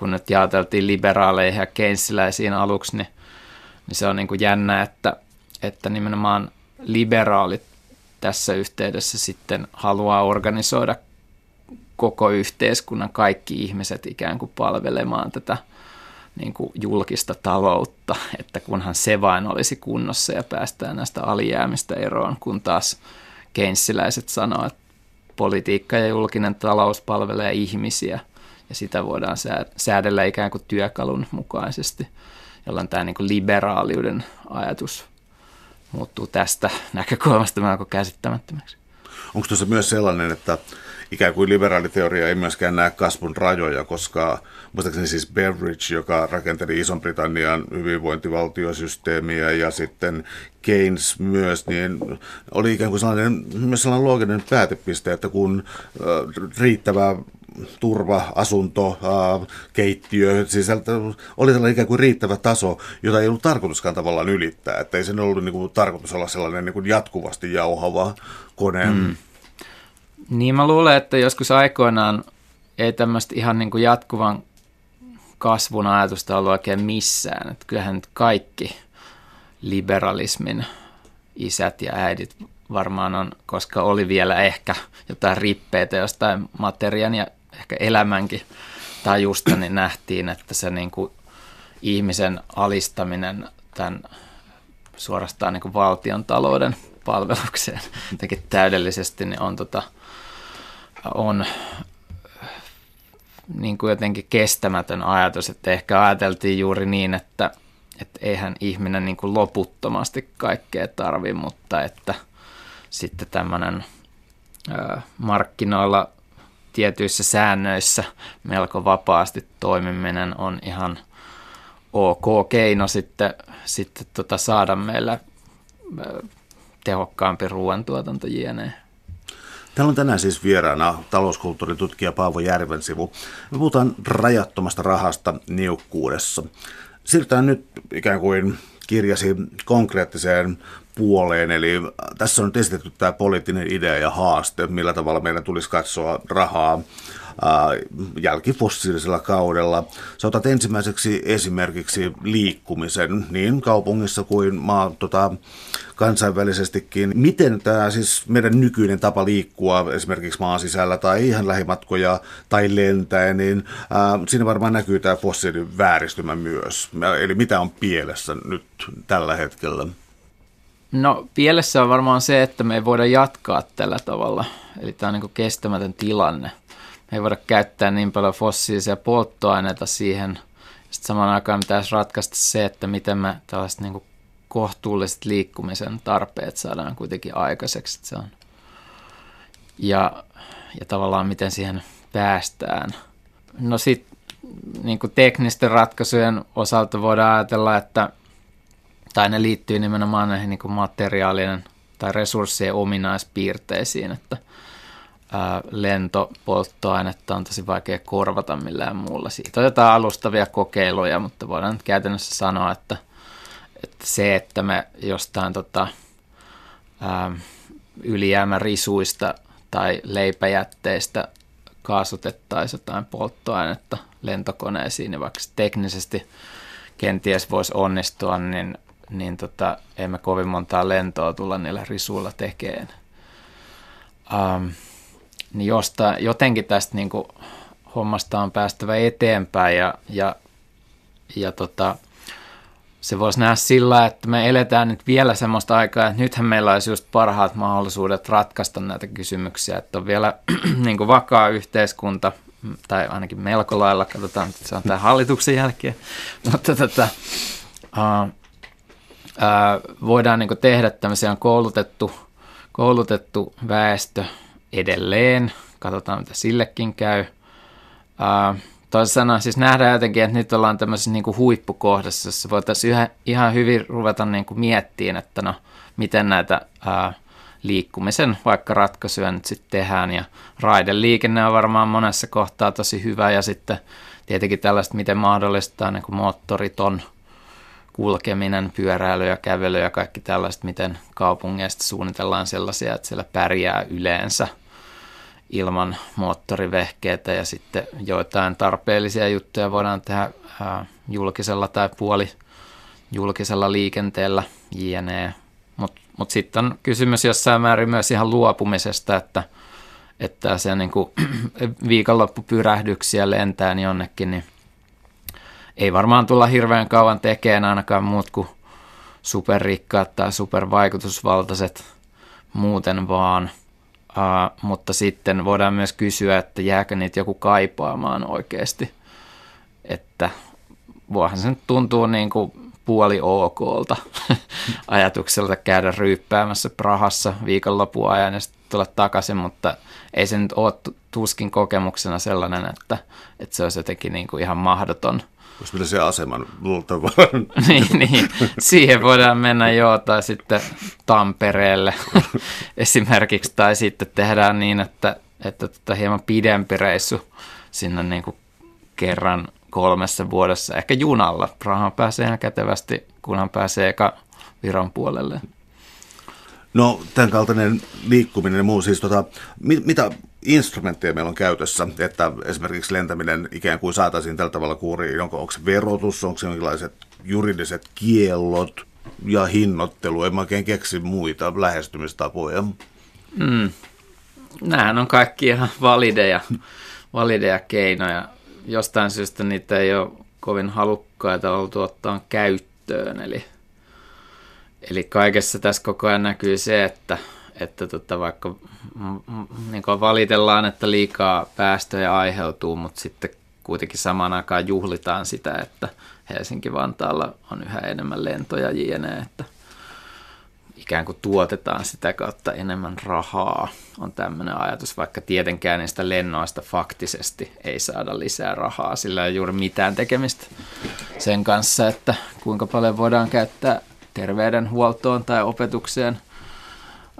kun nyt jaoteltiin liberaaleihin ja keynesiläisiin aluksi, niin, niin se on niin kuin jännä, että, että nimenomaan liberaalit tässä yhteydessä sitten haluaa organisoida koko yhteiskunnan kaikki ihmiset ikään kuin palvelemaan tätä niin kuin julkista taloutta, että kunhan se vain olisi kunnossa ja päästään näistä alijäämistä eroon, kun taas keynesiläiset sanoo, että politiikka ja julkinen talous palvelee ihmisiä ja sitä voidaan säädellä ikään kuin työkalun mukaisesti, jolloin tämä niin kuin liberaaliuden ajatus muuttuu tästä näkökulmasta melko käsittämättömäksi. Onko tuossa myös sellainen, että ikään kuin liberaaliteoria ei myöskään näe kasvun rajoja, koska muistaakseni siis Beveridge, joka rakenteli Ison-Britannian hyvinvointivaltiosysteemiä ja sitten Keynes myös, niin oli ikään kuin sellainen, myös sellainen looginen päätepiste, että kun riittävä turva, asunto, keittiö, siis oli sellainen ikään kuin riittävä taso, jota ei ollut tarkoituskaan tavallaan ylittää, että ei sen ollut niin kuin, tarkoitus olla sellainen niin kuin jatkuvasti jauhava kone. Mm. Niin mä luulen, että joskus aikoinaan ei tämmöistä ihan niin kuin jatkuvan kasvun ajatusta ollut oikein missään. Että kyllähän nyt kaikki liberalismin isät ja äidit varmaan on, koska oli vielä ehkä jotain rippeitä jostain materian ja ehkä elämänkin tajusta, niin nähtiin, että se niin kuin ihmisen alistaminen tämän suorastaan niin kuin valtion talouden palvelukseen jotenkin täydellisesti, niin on, tota, on niin kuin jotenkin kestämätön ajatus, että ehkä ajateltiin juuri niin, että, että eihän ihminen niin kuin loputtomasti kaikkea tarvi, mutta että sitten tämmöinen markkinoilla tietyissä säännöissä melko vapaasti toimiminen on ihan ok keino sitten, sitten tota saada meillä tehokkaampi ruoantuotanto jne. Täällä on tänään siis vieraana talouskulttuuritutkija Paavo Järvensivu. Me puhutaan rajattomasta rahasta niukkuudessa. Siirrytään nyt ikään kuin kirjasi konkreettiseen puoleen, eli tässä on nyt esitetty tämä poliittinen idea ja haaste, millä tavalla meidän tulisi katsoa rahaa jälkifossiilisella kaudella. Sä otat ensimmäiseksi esimerkiksi liikkumisen niin kaupungissa kuin maa, tota, kansainvälisestikin. Miten tämä siis meidän nykyinen tapa liikkua esimerkiksi maan sisällä tai ihan lähimatkoja tai lentää, niin ää, siinä varmaan näkyy tämä fossiilin vääristymä myös. Eli mitä on pielessä nyt tällä hetkellä? No pielessä on varmaan se, että me ei voida jatkaa tällä tavalla. Eli tämä on niin kestämätön tilanne me ei voida käyttää niin paljon fossiilisia polttoaineita siihen. Sitten samaan aikaan pitäisi ratkaista se, että miten me tällaiset niin kohtuulliset liikkumisen tarpeet saadaan kuitenkin aikaiseksi. Se on. Ja, ja tavallaan miten siihen päästään. No sitten niin teknisten ratkaisujen osalta voidaan ajatella, että tai ne liittyy nimenomaan näihin niin materiaalien tai resurssien ominaispiirteisiin, että – lentopolttoainetta on tosi vaikea korvata millään muulla. Siitä on jotain alustavia kokeiluja, mutta voidaan nyt käytännössä sanoa, että, että se, että me jostain tota, ylijäämärisuista tai leipäjätteistä kaasutettaisiin jotain polttoainetta lentokoneisiin, niin vaikka se teknisesti kenties voisi onnistua, niin, niin tota, emme kovin montaa lentoa tulla niillä risuilla tekemään. Um, niin josta, jotenkin tästä niin kuin hommasta on päästävä eteenpäin ja, ja, ja tota, se voisi nähdä sillä, että me eletään nyt vielä semmoista aikaa, että nythän meillä olisi just parhaat mahdollisuudet ratkaista näitä kysymyksiä, että on vielä niin kuin vakaa yhteiskunta, tai ainakin melko lailla, katsotaan, että se on tämä hallituksen jälkeen, mutta tota, uh, uh, voidaan niin tehdä tämmöisiä koulutettu, koulutettu väestö, edelleen. Katsotaan, mitä sillekin käy. Uh, toisin sanoen siis nähdään jotenkin, että nyt ollaan tämmöisessä niin kuin huippukohdassa, jossa voitaisiin yhä, ihan hyvin ruveta niin kuin miettimään, että no, miten näitä uh, liikkumisen vaikka ratkaisuja nyt sitten tehdään. Ja raideliikenne on varmaan monessa kohtaa tosi hyvä ja sitten tietenkin tällaista, miten mahdollistaa niin kuin moottoriton kulkeminen, pyöräily ja kävely ja kaikki tällaiset, miten kaupungeista suunnitellaan sellaisia, että siellä pärjää yleensä – ilman moottorivehkeitä ja sitten joitain tarpeellisia juttuja voidaan tehdä julkisella tai puoli julkisella liikenteellä jne. Mutta mut sitten on kysymys jossain määrin myös ihan luopumisesta, että, että se niin kuin viikonloppupyrähdyksiä lentää niin jonnekin, niin ei varmaan tulla hirveän kauan tekemään ainakaan muut kuin superrikkaat tai supervaikutusvaltaiset muuten vaan – Uh, mutta sitten voidaan myös kysyä, että jääkö niitä joku kaipaamaan oikeasti. Että voihan se nyt tuntuu niin kuin puoli okolta ajatukselta käydä ryyppäämässä Prahassa viikonlopuajan ja sitten tulla takaisin, mutta ei se nyt ole tuskin kokemuksena sellainen, että, että se olisi jotenkin niin kuin ihan mahdoton – olisi vielä se aseman luultavaa. niin, niin, siihen voidaan mennä joo, tai sitten Tampereelle esimerkiksi, tai sitten tehdään niin, että, että tota hieman pidempi reissu sinne niin kuin kerran kolmessa vuodessa, ehkä junalla. Praha pääsee ihan kätevästi, kunhan pääsee eka Viron puolelle. No, tämän kaltainen liikkuminen ja muu, siis tota, mit, mitä instrumentteja meillä on käytössä, että esimerkiksi lentäminen ikään kuin saataisiin tällä tavalla kuuriin, onko, onko se verotus, onko se jonkinlaiset juridiset kiellot ja hinnoittelu, en mä oikein keksi muita lähestymistapoja. Mm. Nämähän on kaikki ihan valideja, valideja keinoja. Jostain syystä niitä ei ole kovin halukkaita oltu ottaa käyttöön, eli eli kaikessa tässä koko ajan näkyy se, että, että tota vaikka niin valitellaan, että liikaa päästöjä aiheutuu, mutta sitten kuitenkin samaan aikaan juhlitaan sitä, että Helsinki-Vantaalla on yhä enemmän lentoja jne, että ikään kuin tuotetaan sitä kautta enemmän rahaa, on tämmöinen ajatus, vaikka tietenkään niistä lennoista faktisesti ei saada lisää rahaa, sillä ei juuri mitään tekemistä sen kanssa, että kuinka paljon voidaan käyttää terveydenhuoltoon tai opetukseen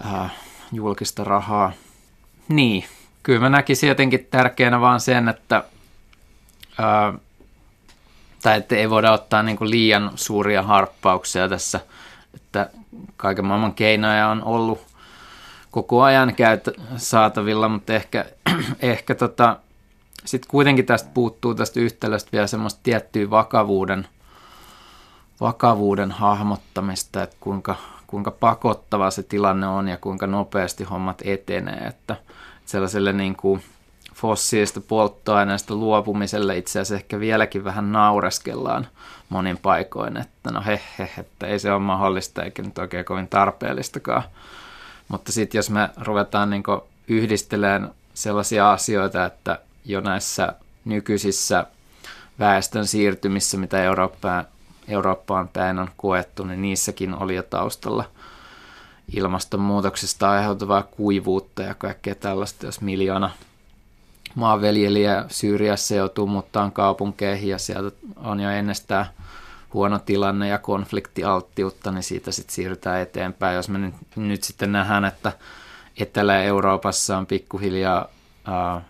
äh, julkista rahaa. Niin, kyllä mä näkisin jotenkin tärkeänä vaan sen, että ää, tai että ei voida ottaa niin liian suuria harppauksia tässä, että kaiken maailman keinoja on ollut koko ajan käyt saatavilla, mutta ehkä, ehkä tota, sitten kuitenkin tästä puuttuu tästä yhtälöstä vielä semmoista tiettyä vakavuuden, vakavuuden hahmottamista, että kuinka, kuinka pakottava se tilanne on ja kuinka nopeasti hommat etenee, että sellaiselle niin kuin fossiilista polttoaineesta luopumiselle itse asiassa ehkä vieläkin vähän naureskellaan monin paikoin, että no he, he että ei se ole mahdollista eikä nyt oikein kovin tarpeellistakaan. Mutta sitten jos me ruvetaan niin yhdistelemään sellaisia asioita, että jo näissä nykyisissä väestön siirtymissä, mitä Eurooppaan, Eurooppaan päin on koettu, niin niissäkin oli jo taustalla ilmastonmuutoksesta aiheutuvaa kuivuutta ja kaikkea tällaista, jos miljoona maanviljelijä Syyriassa joutuu muuttaan kaupunkeihin ja sieltä on jo ennestään huono tilanne ja konfliktialttiutta, niin siitä sitten siirrytään eteenpäin. Jos me nyt, nyt sitten nähdään, että Etelä-Euroopassa on pikkuhiljaa äh,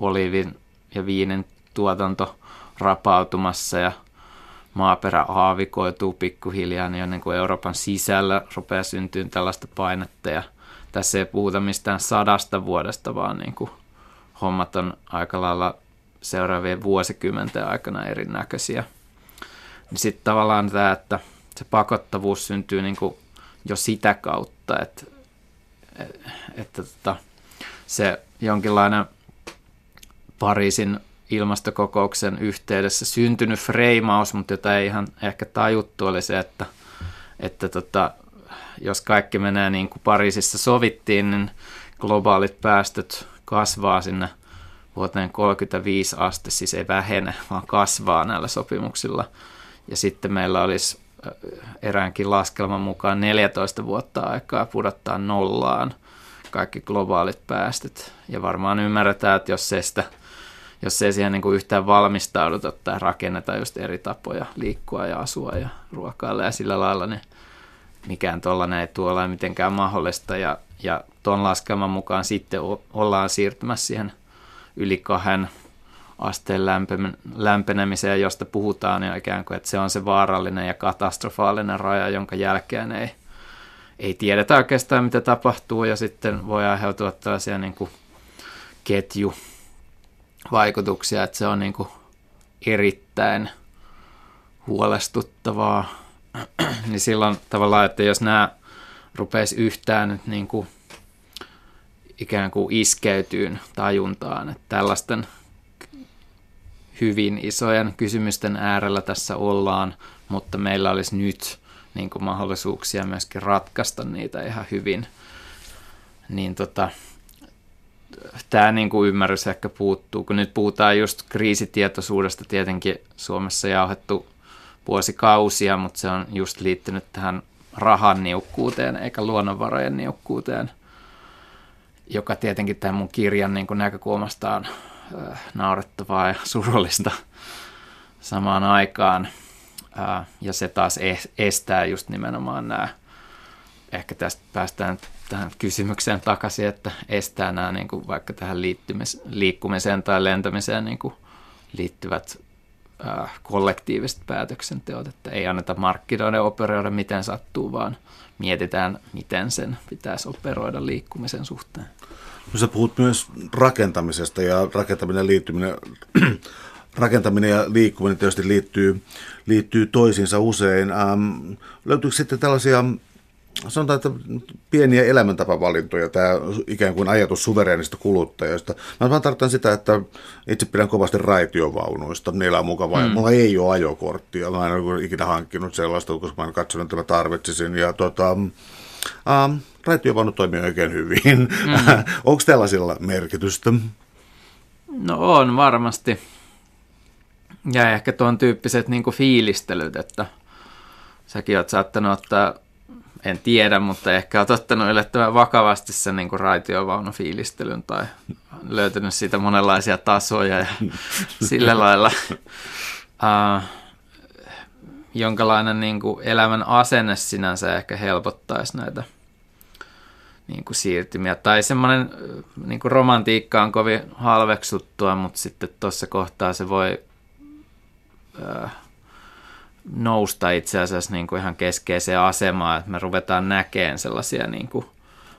olivin ja viinin tuotanto rapautumassa ja maaperä aavikoituu pikkuhiljaa, niin niin kuin Euroopan sisällä rupeaa syntyä tällaista painetta ja tässä ei puhuta mistään sadasta vuodesta, vaan niin kuin hommat on aika lailla seuraavien vuosikymmenten aikana erinäköisiä. Niin sitten tavallaan tämä, että se pakottavuus syntyy niin kuin jo sitä kautta, että, että, että tota, se jonkinlainen Pariisin ilmastokokouksen yhteydessä syntynyt freimaus, mutta jota ei ihan ehkä tajuttu, oli se, että, että tota, jos kaikki menee niin kuin Pariisissa sovittiin, niin globaalit päästöt kasvaa sinne vuoteen 35 asti, siis ei vähene, vaan kasvaa näillä sopimuksilla. Ja sitten meillä olisi äh, eräänkin laskelman mukaan 14 vuotta aikaa pudottaa nollaan kaikki globaalit päästöt. Ja varmaan ymmärretään, että jos ei, sitä, jos ei siihen niin kuin yhtään valmistauduta tai rakenneta just eri tapoja liikkua ja asua ja ruokailla ja sillä lailla, niin mikään tuollainen ei tuolla mitenkään mahdollista. Ja, ja tuon laskelman mukaan sitten ollaan siirtymässä siihen yli kahden asteen lämpenemiseen, josta puhutaan ja ikään kuin, että se on se vaarallinen ja katastrofaalinen raja, jonka jälkeen ei, ei tiedetä oikeastaan, mitä tapahtuu, ja sitten voi aiheutua tällaisia niin kuin ketjuvaikutuksia, että se on niin kuin erittäin huolestuttavaa. niin silloin tavallaan, että jos nämä rupeisi yhtään nyt niin kuin ikään kuin iskeytyyn tajuntaan, että tällaisten hyvin isojen kysymysten äärellä tässä ollaan, mutta meillä olisi nyt niin kuin mahdollisuuksia myöskin ratkaista niitä ihan hyvin. Niin tota, tämä niin kuin ymmärrys ehkä puuttuu, kun nyt puhutaan just kriisitietoisuudesta tietenkin Suomessa jauhettu vuosikausia, mutta se on just liittynyt tähän rahan niukkuuteen eikä luonnonvarojen niukkuuteen – joka tietenkin tämän mun kirjan niin kuin näkökulmasta on äh, naurettavaa ja surullista samaan aikaan. Äh, ja se taas estää just nimenomaan nämä, ehkä tästä päästään tähän kysymykseen takaisin, että estää nämä niin kuin vaikka tähän liittymis, liikkumiseen tai lentämiseen niin kuin liittyvät äh, kollektiiviset päätöksenteot, että ei anneta markkinoiden operoida miten sattuu, vaan mietitään, miten sen pitäisi operoida liikkumisen suhteen. No sä puhut myös rakentamisesta ja rakentaminen, liittyminen, rakentaminen ja liikkuminen tietysti liittyy, liittyy toisiinsa usein. Ähm, löytyykö sitten tällaisia sanotaan, että pieniä elämäntapavalintoja, tämä ikään kuin ajatus suvereenista kuluttajasta. Mä vaan tarkoitan sitä, että itse pidän kovasti raitiovaunuista, niillä on mukavaa. Mm. Mulla ei ole ajokorttia, mä en ole ikinä hankkinut sellaista, koska mä en katsonut, että mä tarvitsisin. Ja tota, ähm, raitiovaunu toimii oikein hyvin. Mm. Onko tällaisilla merkitystä? No on varmasti. Ja ehkä tuon tyyppiset niin fiilistelyt, että säkin oot saattanut ottaa, en tiedä, mutta ehkä oot ottanut yllättävän vakavasti sen niin raitiovaunufiilistelyn tai löytänyt siitä monenlaisia tasoja ja sillä lailla. Uh, jonkalainen niin kuin elämän asenne sinänsä ehkä helpottaisi näitä niin kuin siirtymiä. Tai semmoinen niin kuin romantiikka on kovin halveksuttua, mutta sitten tuossa kohtaa se voi äh, nousta itse asiassa niin kuin ihan keskeiseen asemaan, että me ruvetaan näkemään sellaisia niin kuin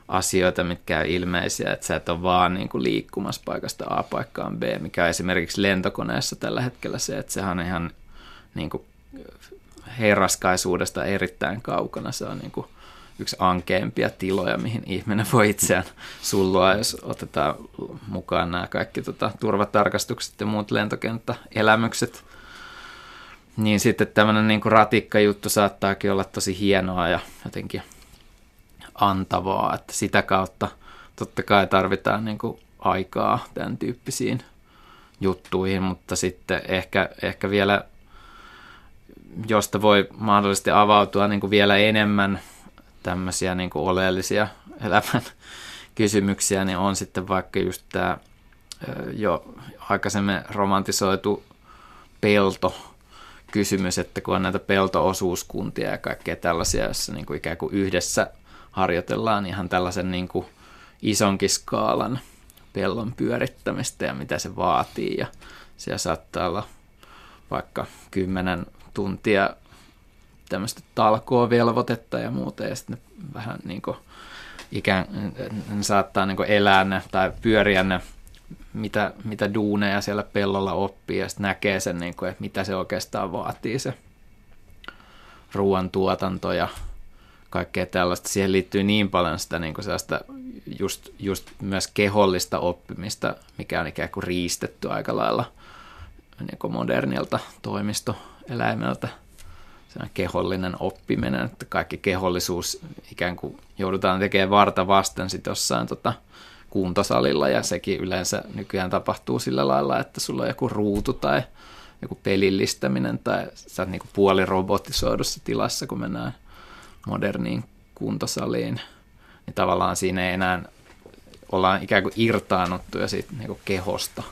asioita, mitkä on ilmeisiä, että sä et ole vaan niin kuin liikkumassa paikasta A paikkaan B, mikä on esimerkiksi lentokoneessa tällä hetkellä se, että sehän on ihan niin kuin herraskaisuudesta erittäin kaukana. Se on niin kuin yksi ankeimpia tiloja, mihin ihminen voi itseään sullua, jos otetaan mukaan nämä kaikki tota, turvatarkastukset ja muut lentokenttäelämykset. Niin sitten tämmöinen niin ratikkajuttu saattaakin olla tosi hienoa ja jotenkin antavaa, että sitä kautta totta kai tarvitaan niin kuin aikaa tämän tyyppisiin juttuihin, mutta sitten ehkä, ehkä vielä, josta voi mahdollisesti avautua niin kuin vielä enemmän tämmöisiä niin kuin oleellisia elämän kysymyksiä, niin on sitten vaikka just tämä jo aikaisemmin romantisoitu pelto kysymys, että kun on näitä peltoosuuskuntia ja kaikkea tällaisia, joissa niin kuin ikään kuin yhdessä harjoitellaan ihan tällaisen niin kuin isonkin skaalan pellon pyörittämistä ja mitä se vaatii. Ja siellä saattaa olla vaikka kymmenen tuntia tämmöistä talkoa-velvoitetta ja muuta, ja sitten vähän niin kuin ikään, ne saattaa niin kuin elää ne tai pyöriä ne, mitä, mitä duuneja siellä pellolla oppii, ja sitten näkee sen, niin kuin, että mitä se oikeastaan vaatii se ruoantuotanto ja kaikkea tällaista. Siihen liittyy niin paljon sitä niin kuin just, just myös kehollista oppimista, mikä on ikään kuin riistetty aika lailla niin kuin modernilta toimistoeläimeltä – kehollinen oppiminen, että kaikki kehollisuus ikään kuin joudutaan tekemään varta vasten sitten jossain tota, kuntosalilla ja sekin yleensä nykyään tapahtuu sillä lailla, että sulla on joku ruutu tai joku pelillistäminen tai sä oot niinku puolirobotisoidussa tilassa, kun mennään moderniin kuntosaliin, niin tavallaan siinä ei enää ollaan ikään kuin irtaannuttuja siitä niinku kehosta.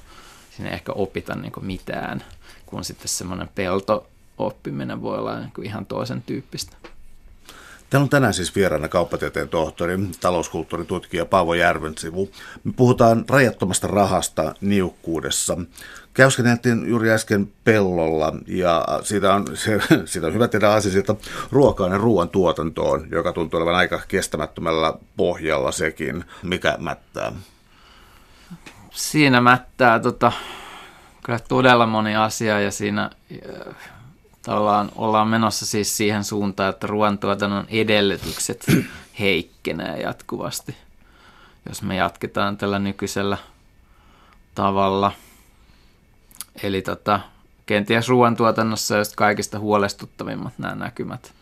Siinä ei ehkä opita niinku mitään, kun sitten semmoinen pelto oppiminen voi olla niin ihan toisen tyyppistä. Täällä on tänään siis vieraana kauppatieteen tohtori, talouskulttuuritutkija Paavo Järvensivu. Me puhutaan rajattomasta rahasta niukkuudessa. Käyskenneltiin juuri äsken pellolla ja siitä on, se, siitä on hyvä tehdä asia ruokaan ja ruoan tuotantoon, joka tuntuu olevan aika kestämättömällä pohjalla sekin. Mikä mättää? Siinä mättää tota, kyllä todella moni asia ja siinä tavallaan ollaan menossa siis siihen suuntaan, että ruoantuotannon edellytykset heikkenee jatkuvasti, jos me jatketaan tällä nykyisellä tavalla. Eli tota, kenties ruoantuotannossa on kaikista huolestuttavimmat nämä näkymät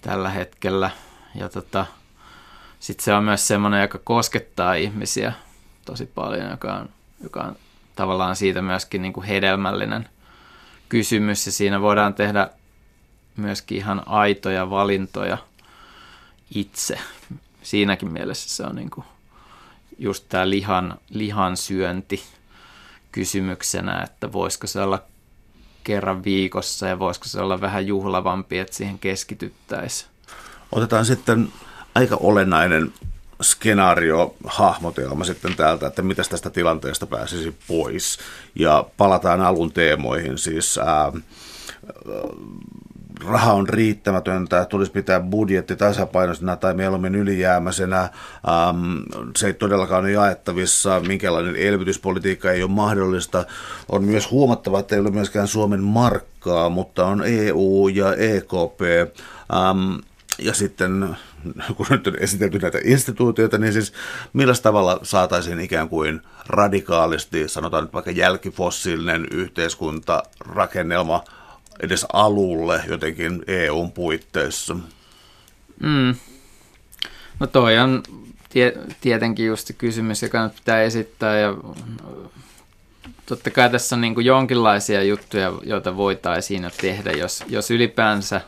tällä hetkellä. Ja tota, sitten se on myös semmoinen, joka koskettaa ihmisiä tosi paljon, joka on, joka on tavallaan siitä myöskin niin kuin hedelmällinen – kysymys ja siinä voidaan tehdä myöskin ihan aitoja valintoja itse. Siinäkin mielessä se on niin kuin just tämä lihan, lihan syönti kysymyksenä, että voisiko se olla kerran viikossa ja voisiko se olla vähän juhlavampi, että siihen keskityttäisiin. Otetaan sitten aika olennainen skenaario hahmotelma sitten täältä, että mitä tästä tilanteesta pääsisi pois. Ja palataan alun teemoihin, siis ää, raha on riittämätöntä, tulisi pitää budjetti tasapainoisena tai mieluummin ylijäämäisenä. Ähm, se ei todellakaan ole jaettavissa, minkälainen elvytyspolitiikka ei ole mahdollista. On myös huomattava, että ei ole myöskään Suomen markkaa, mutta on EU ja EKP. Ähm, ja sitten kun nyt on esitelty näitä instituutioita, niin siis millä tavalla saataisiin ikään kuin radikaalisti, sanotaan nyt vaikka jälkifossiilinen yhteiskunta, rakennelma edes alulle jotenkin EUn puitteissa? Mm. No toi on tie, tietenkin just kysymys, joka nyt pitää esittää ja totta kai tässä on niin kuin jonkinlaisia juttuja, joita voitaisiin tehdä, jos, jos ylipäänsä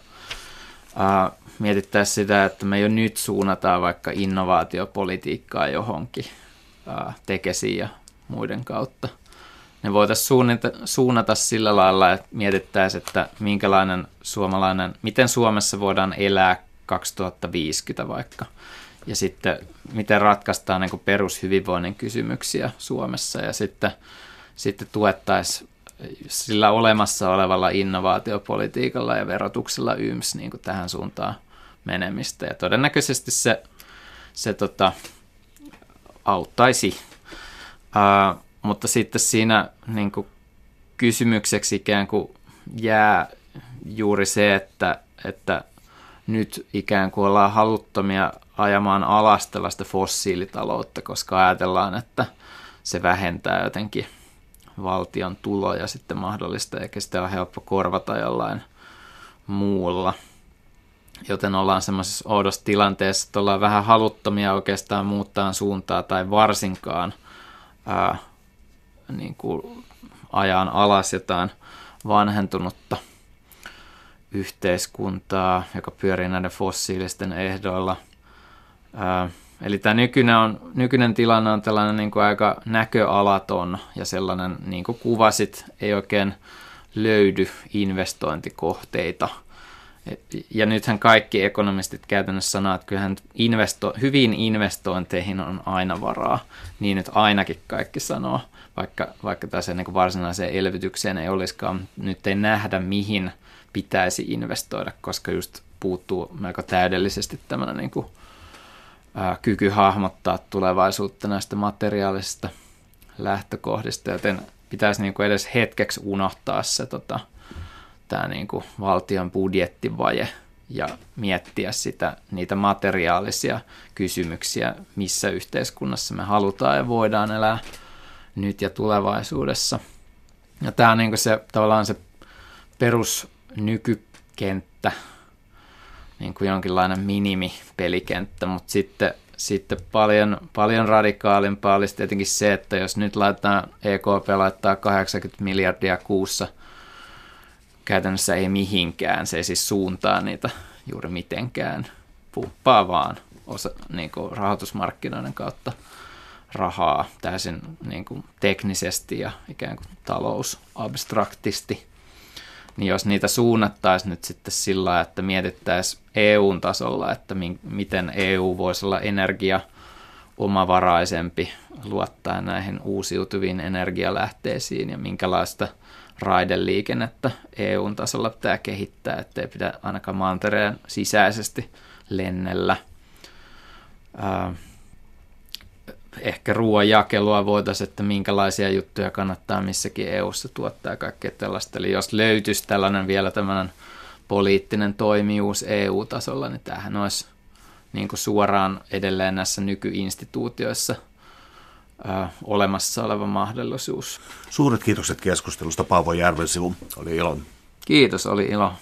ää, mietittäisiin sitä, että me jo nyt suunnataan vaikka innovaatiopolitiikkaa johonkin tekesiin ja muiden kautta. Ne voitaisiin suunnata, suunnata sillä lailla, että mietittäisiin, että minkälainen suomalainen, miten Suomessa voidaan elää 2050 vaikka. Ja sitten miten ratkaistaan niin perushyvinvoinnin kysymyksiä Suomessa ja sitten, sitten tuettaisiin sillä olemassa olevalla innovaatiopolitiikalla ja verotuksella YMS niin kuin tähän suuntaan menemistä. Ja todennäköisesti se, se tota, auttaisi. Ää, mutta sitten siinä niin kuin kysymykseksi ikään kuin jää juuri se, että, että nyt ikään kuin ollaan haluttomia ajamaan alas tällaista fossiilitaloutta, koska ajatellaan, että se vähentää jotenkin valtion tuloja sitten mahdollista, eikä sitä ole helppo korvata jollain muulla. Joten ollaan semmoisessa oudossa tilanteessa, että ollaan vähän haluttomia oikeastaan muuttaa suuntaa tai varsinkaan ää, niin kuin ajan alas jotain vanhentunutta yhteiskuntaa, joka pyörii näiden fossiilisten ehdoilla. Ää, eli tämä nykyinen, on, nykyinen tilanne on tällainen niin kuin aika näköalaton ja sellainen, niin kuin kuvasit, ei oikein löydy investointikohteita. Ja nythän kaikki ekonomistit käytännössä sanoo, että kyllähän investo, hyvin investointeihin on aina varaa. Niin nyt ainakin kaikki sanoo vaikka, vaikka tässä niin varsinaiseen elvytykseen ei olisikaan, nyt ei nähdä mihin pitäisi investoida, koska just puuttuu melko täydellisesti tämmöinen niin kuin, ää, kyky hahmottaa tulevaisuutta näistä materiaalisista lähtökohdista, joten pitäisi niin kuin edes hetkeksi unohtaa se tota, tämä niin kuin valtion budjettivaje ja miettiä sitä, niitä materiaalisia kysymyksiä, missä yhteiskunnassa me halutaan ja voidaan elää nyt ja tulevaisuudessa. Ja tämä on niin se, tavallaan se perus nykykenttä, niin kuin jonkinlainen minimipelikenttä, mutta sitten, sitten paljon, paljon radikaalimpaa olisi tietenkin se, että jos nyt laitetaan, EKP laittaa 80 miljardia kuussa, käytännössä ei mihinkään, se ei siis suuntaa niitä juuri mitenkään, pumppaa vaan osa, niin kuin rahoitusmarkkinoiden kautta – rahaa täysin niin kuin teknisesti ja ikään kuin talousabstraktisti, niin jos niitä suunnattaisiin nyt sitten sillä että mietittäisiin EU-tasolla, että miten EU voisi olla energia omavaraisempi luottaa näihin uusiutuviin energialähteisiin ja minkälaista raideliikennettä EU-tasolla pitää kehittää, ettei pidä ainakaan mantereen sisäisesti lennellä ehkä ruoanjakelua voitaisiin, että minkälaisia juttuja kannattaa missäkin EU-ssa tuottaa ja kaikkea tällaista. Eli jos löytyisi tällainen vielä tämmöinen poliittinen toimijuus EU-tasolla, niin tämähän olisi niin kuin suoraan edelleen näissä nykyinstituutioissa ö, olemassa oleva mahdollisuus. Suuret kiitokset keskustelusta Paavo Järvensivu. Oli ilo. Kiitos, oli ilo.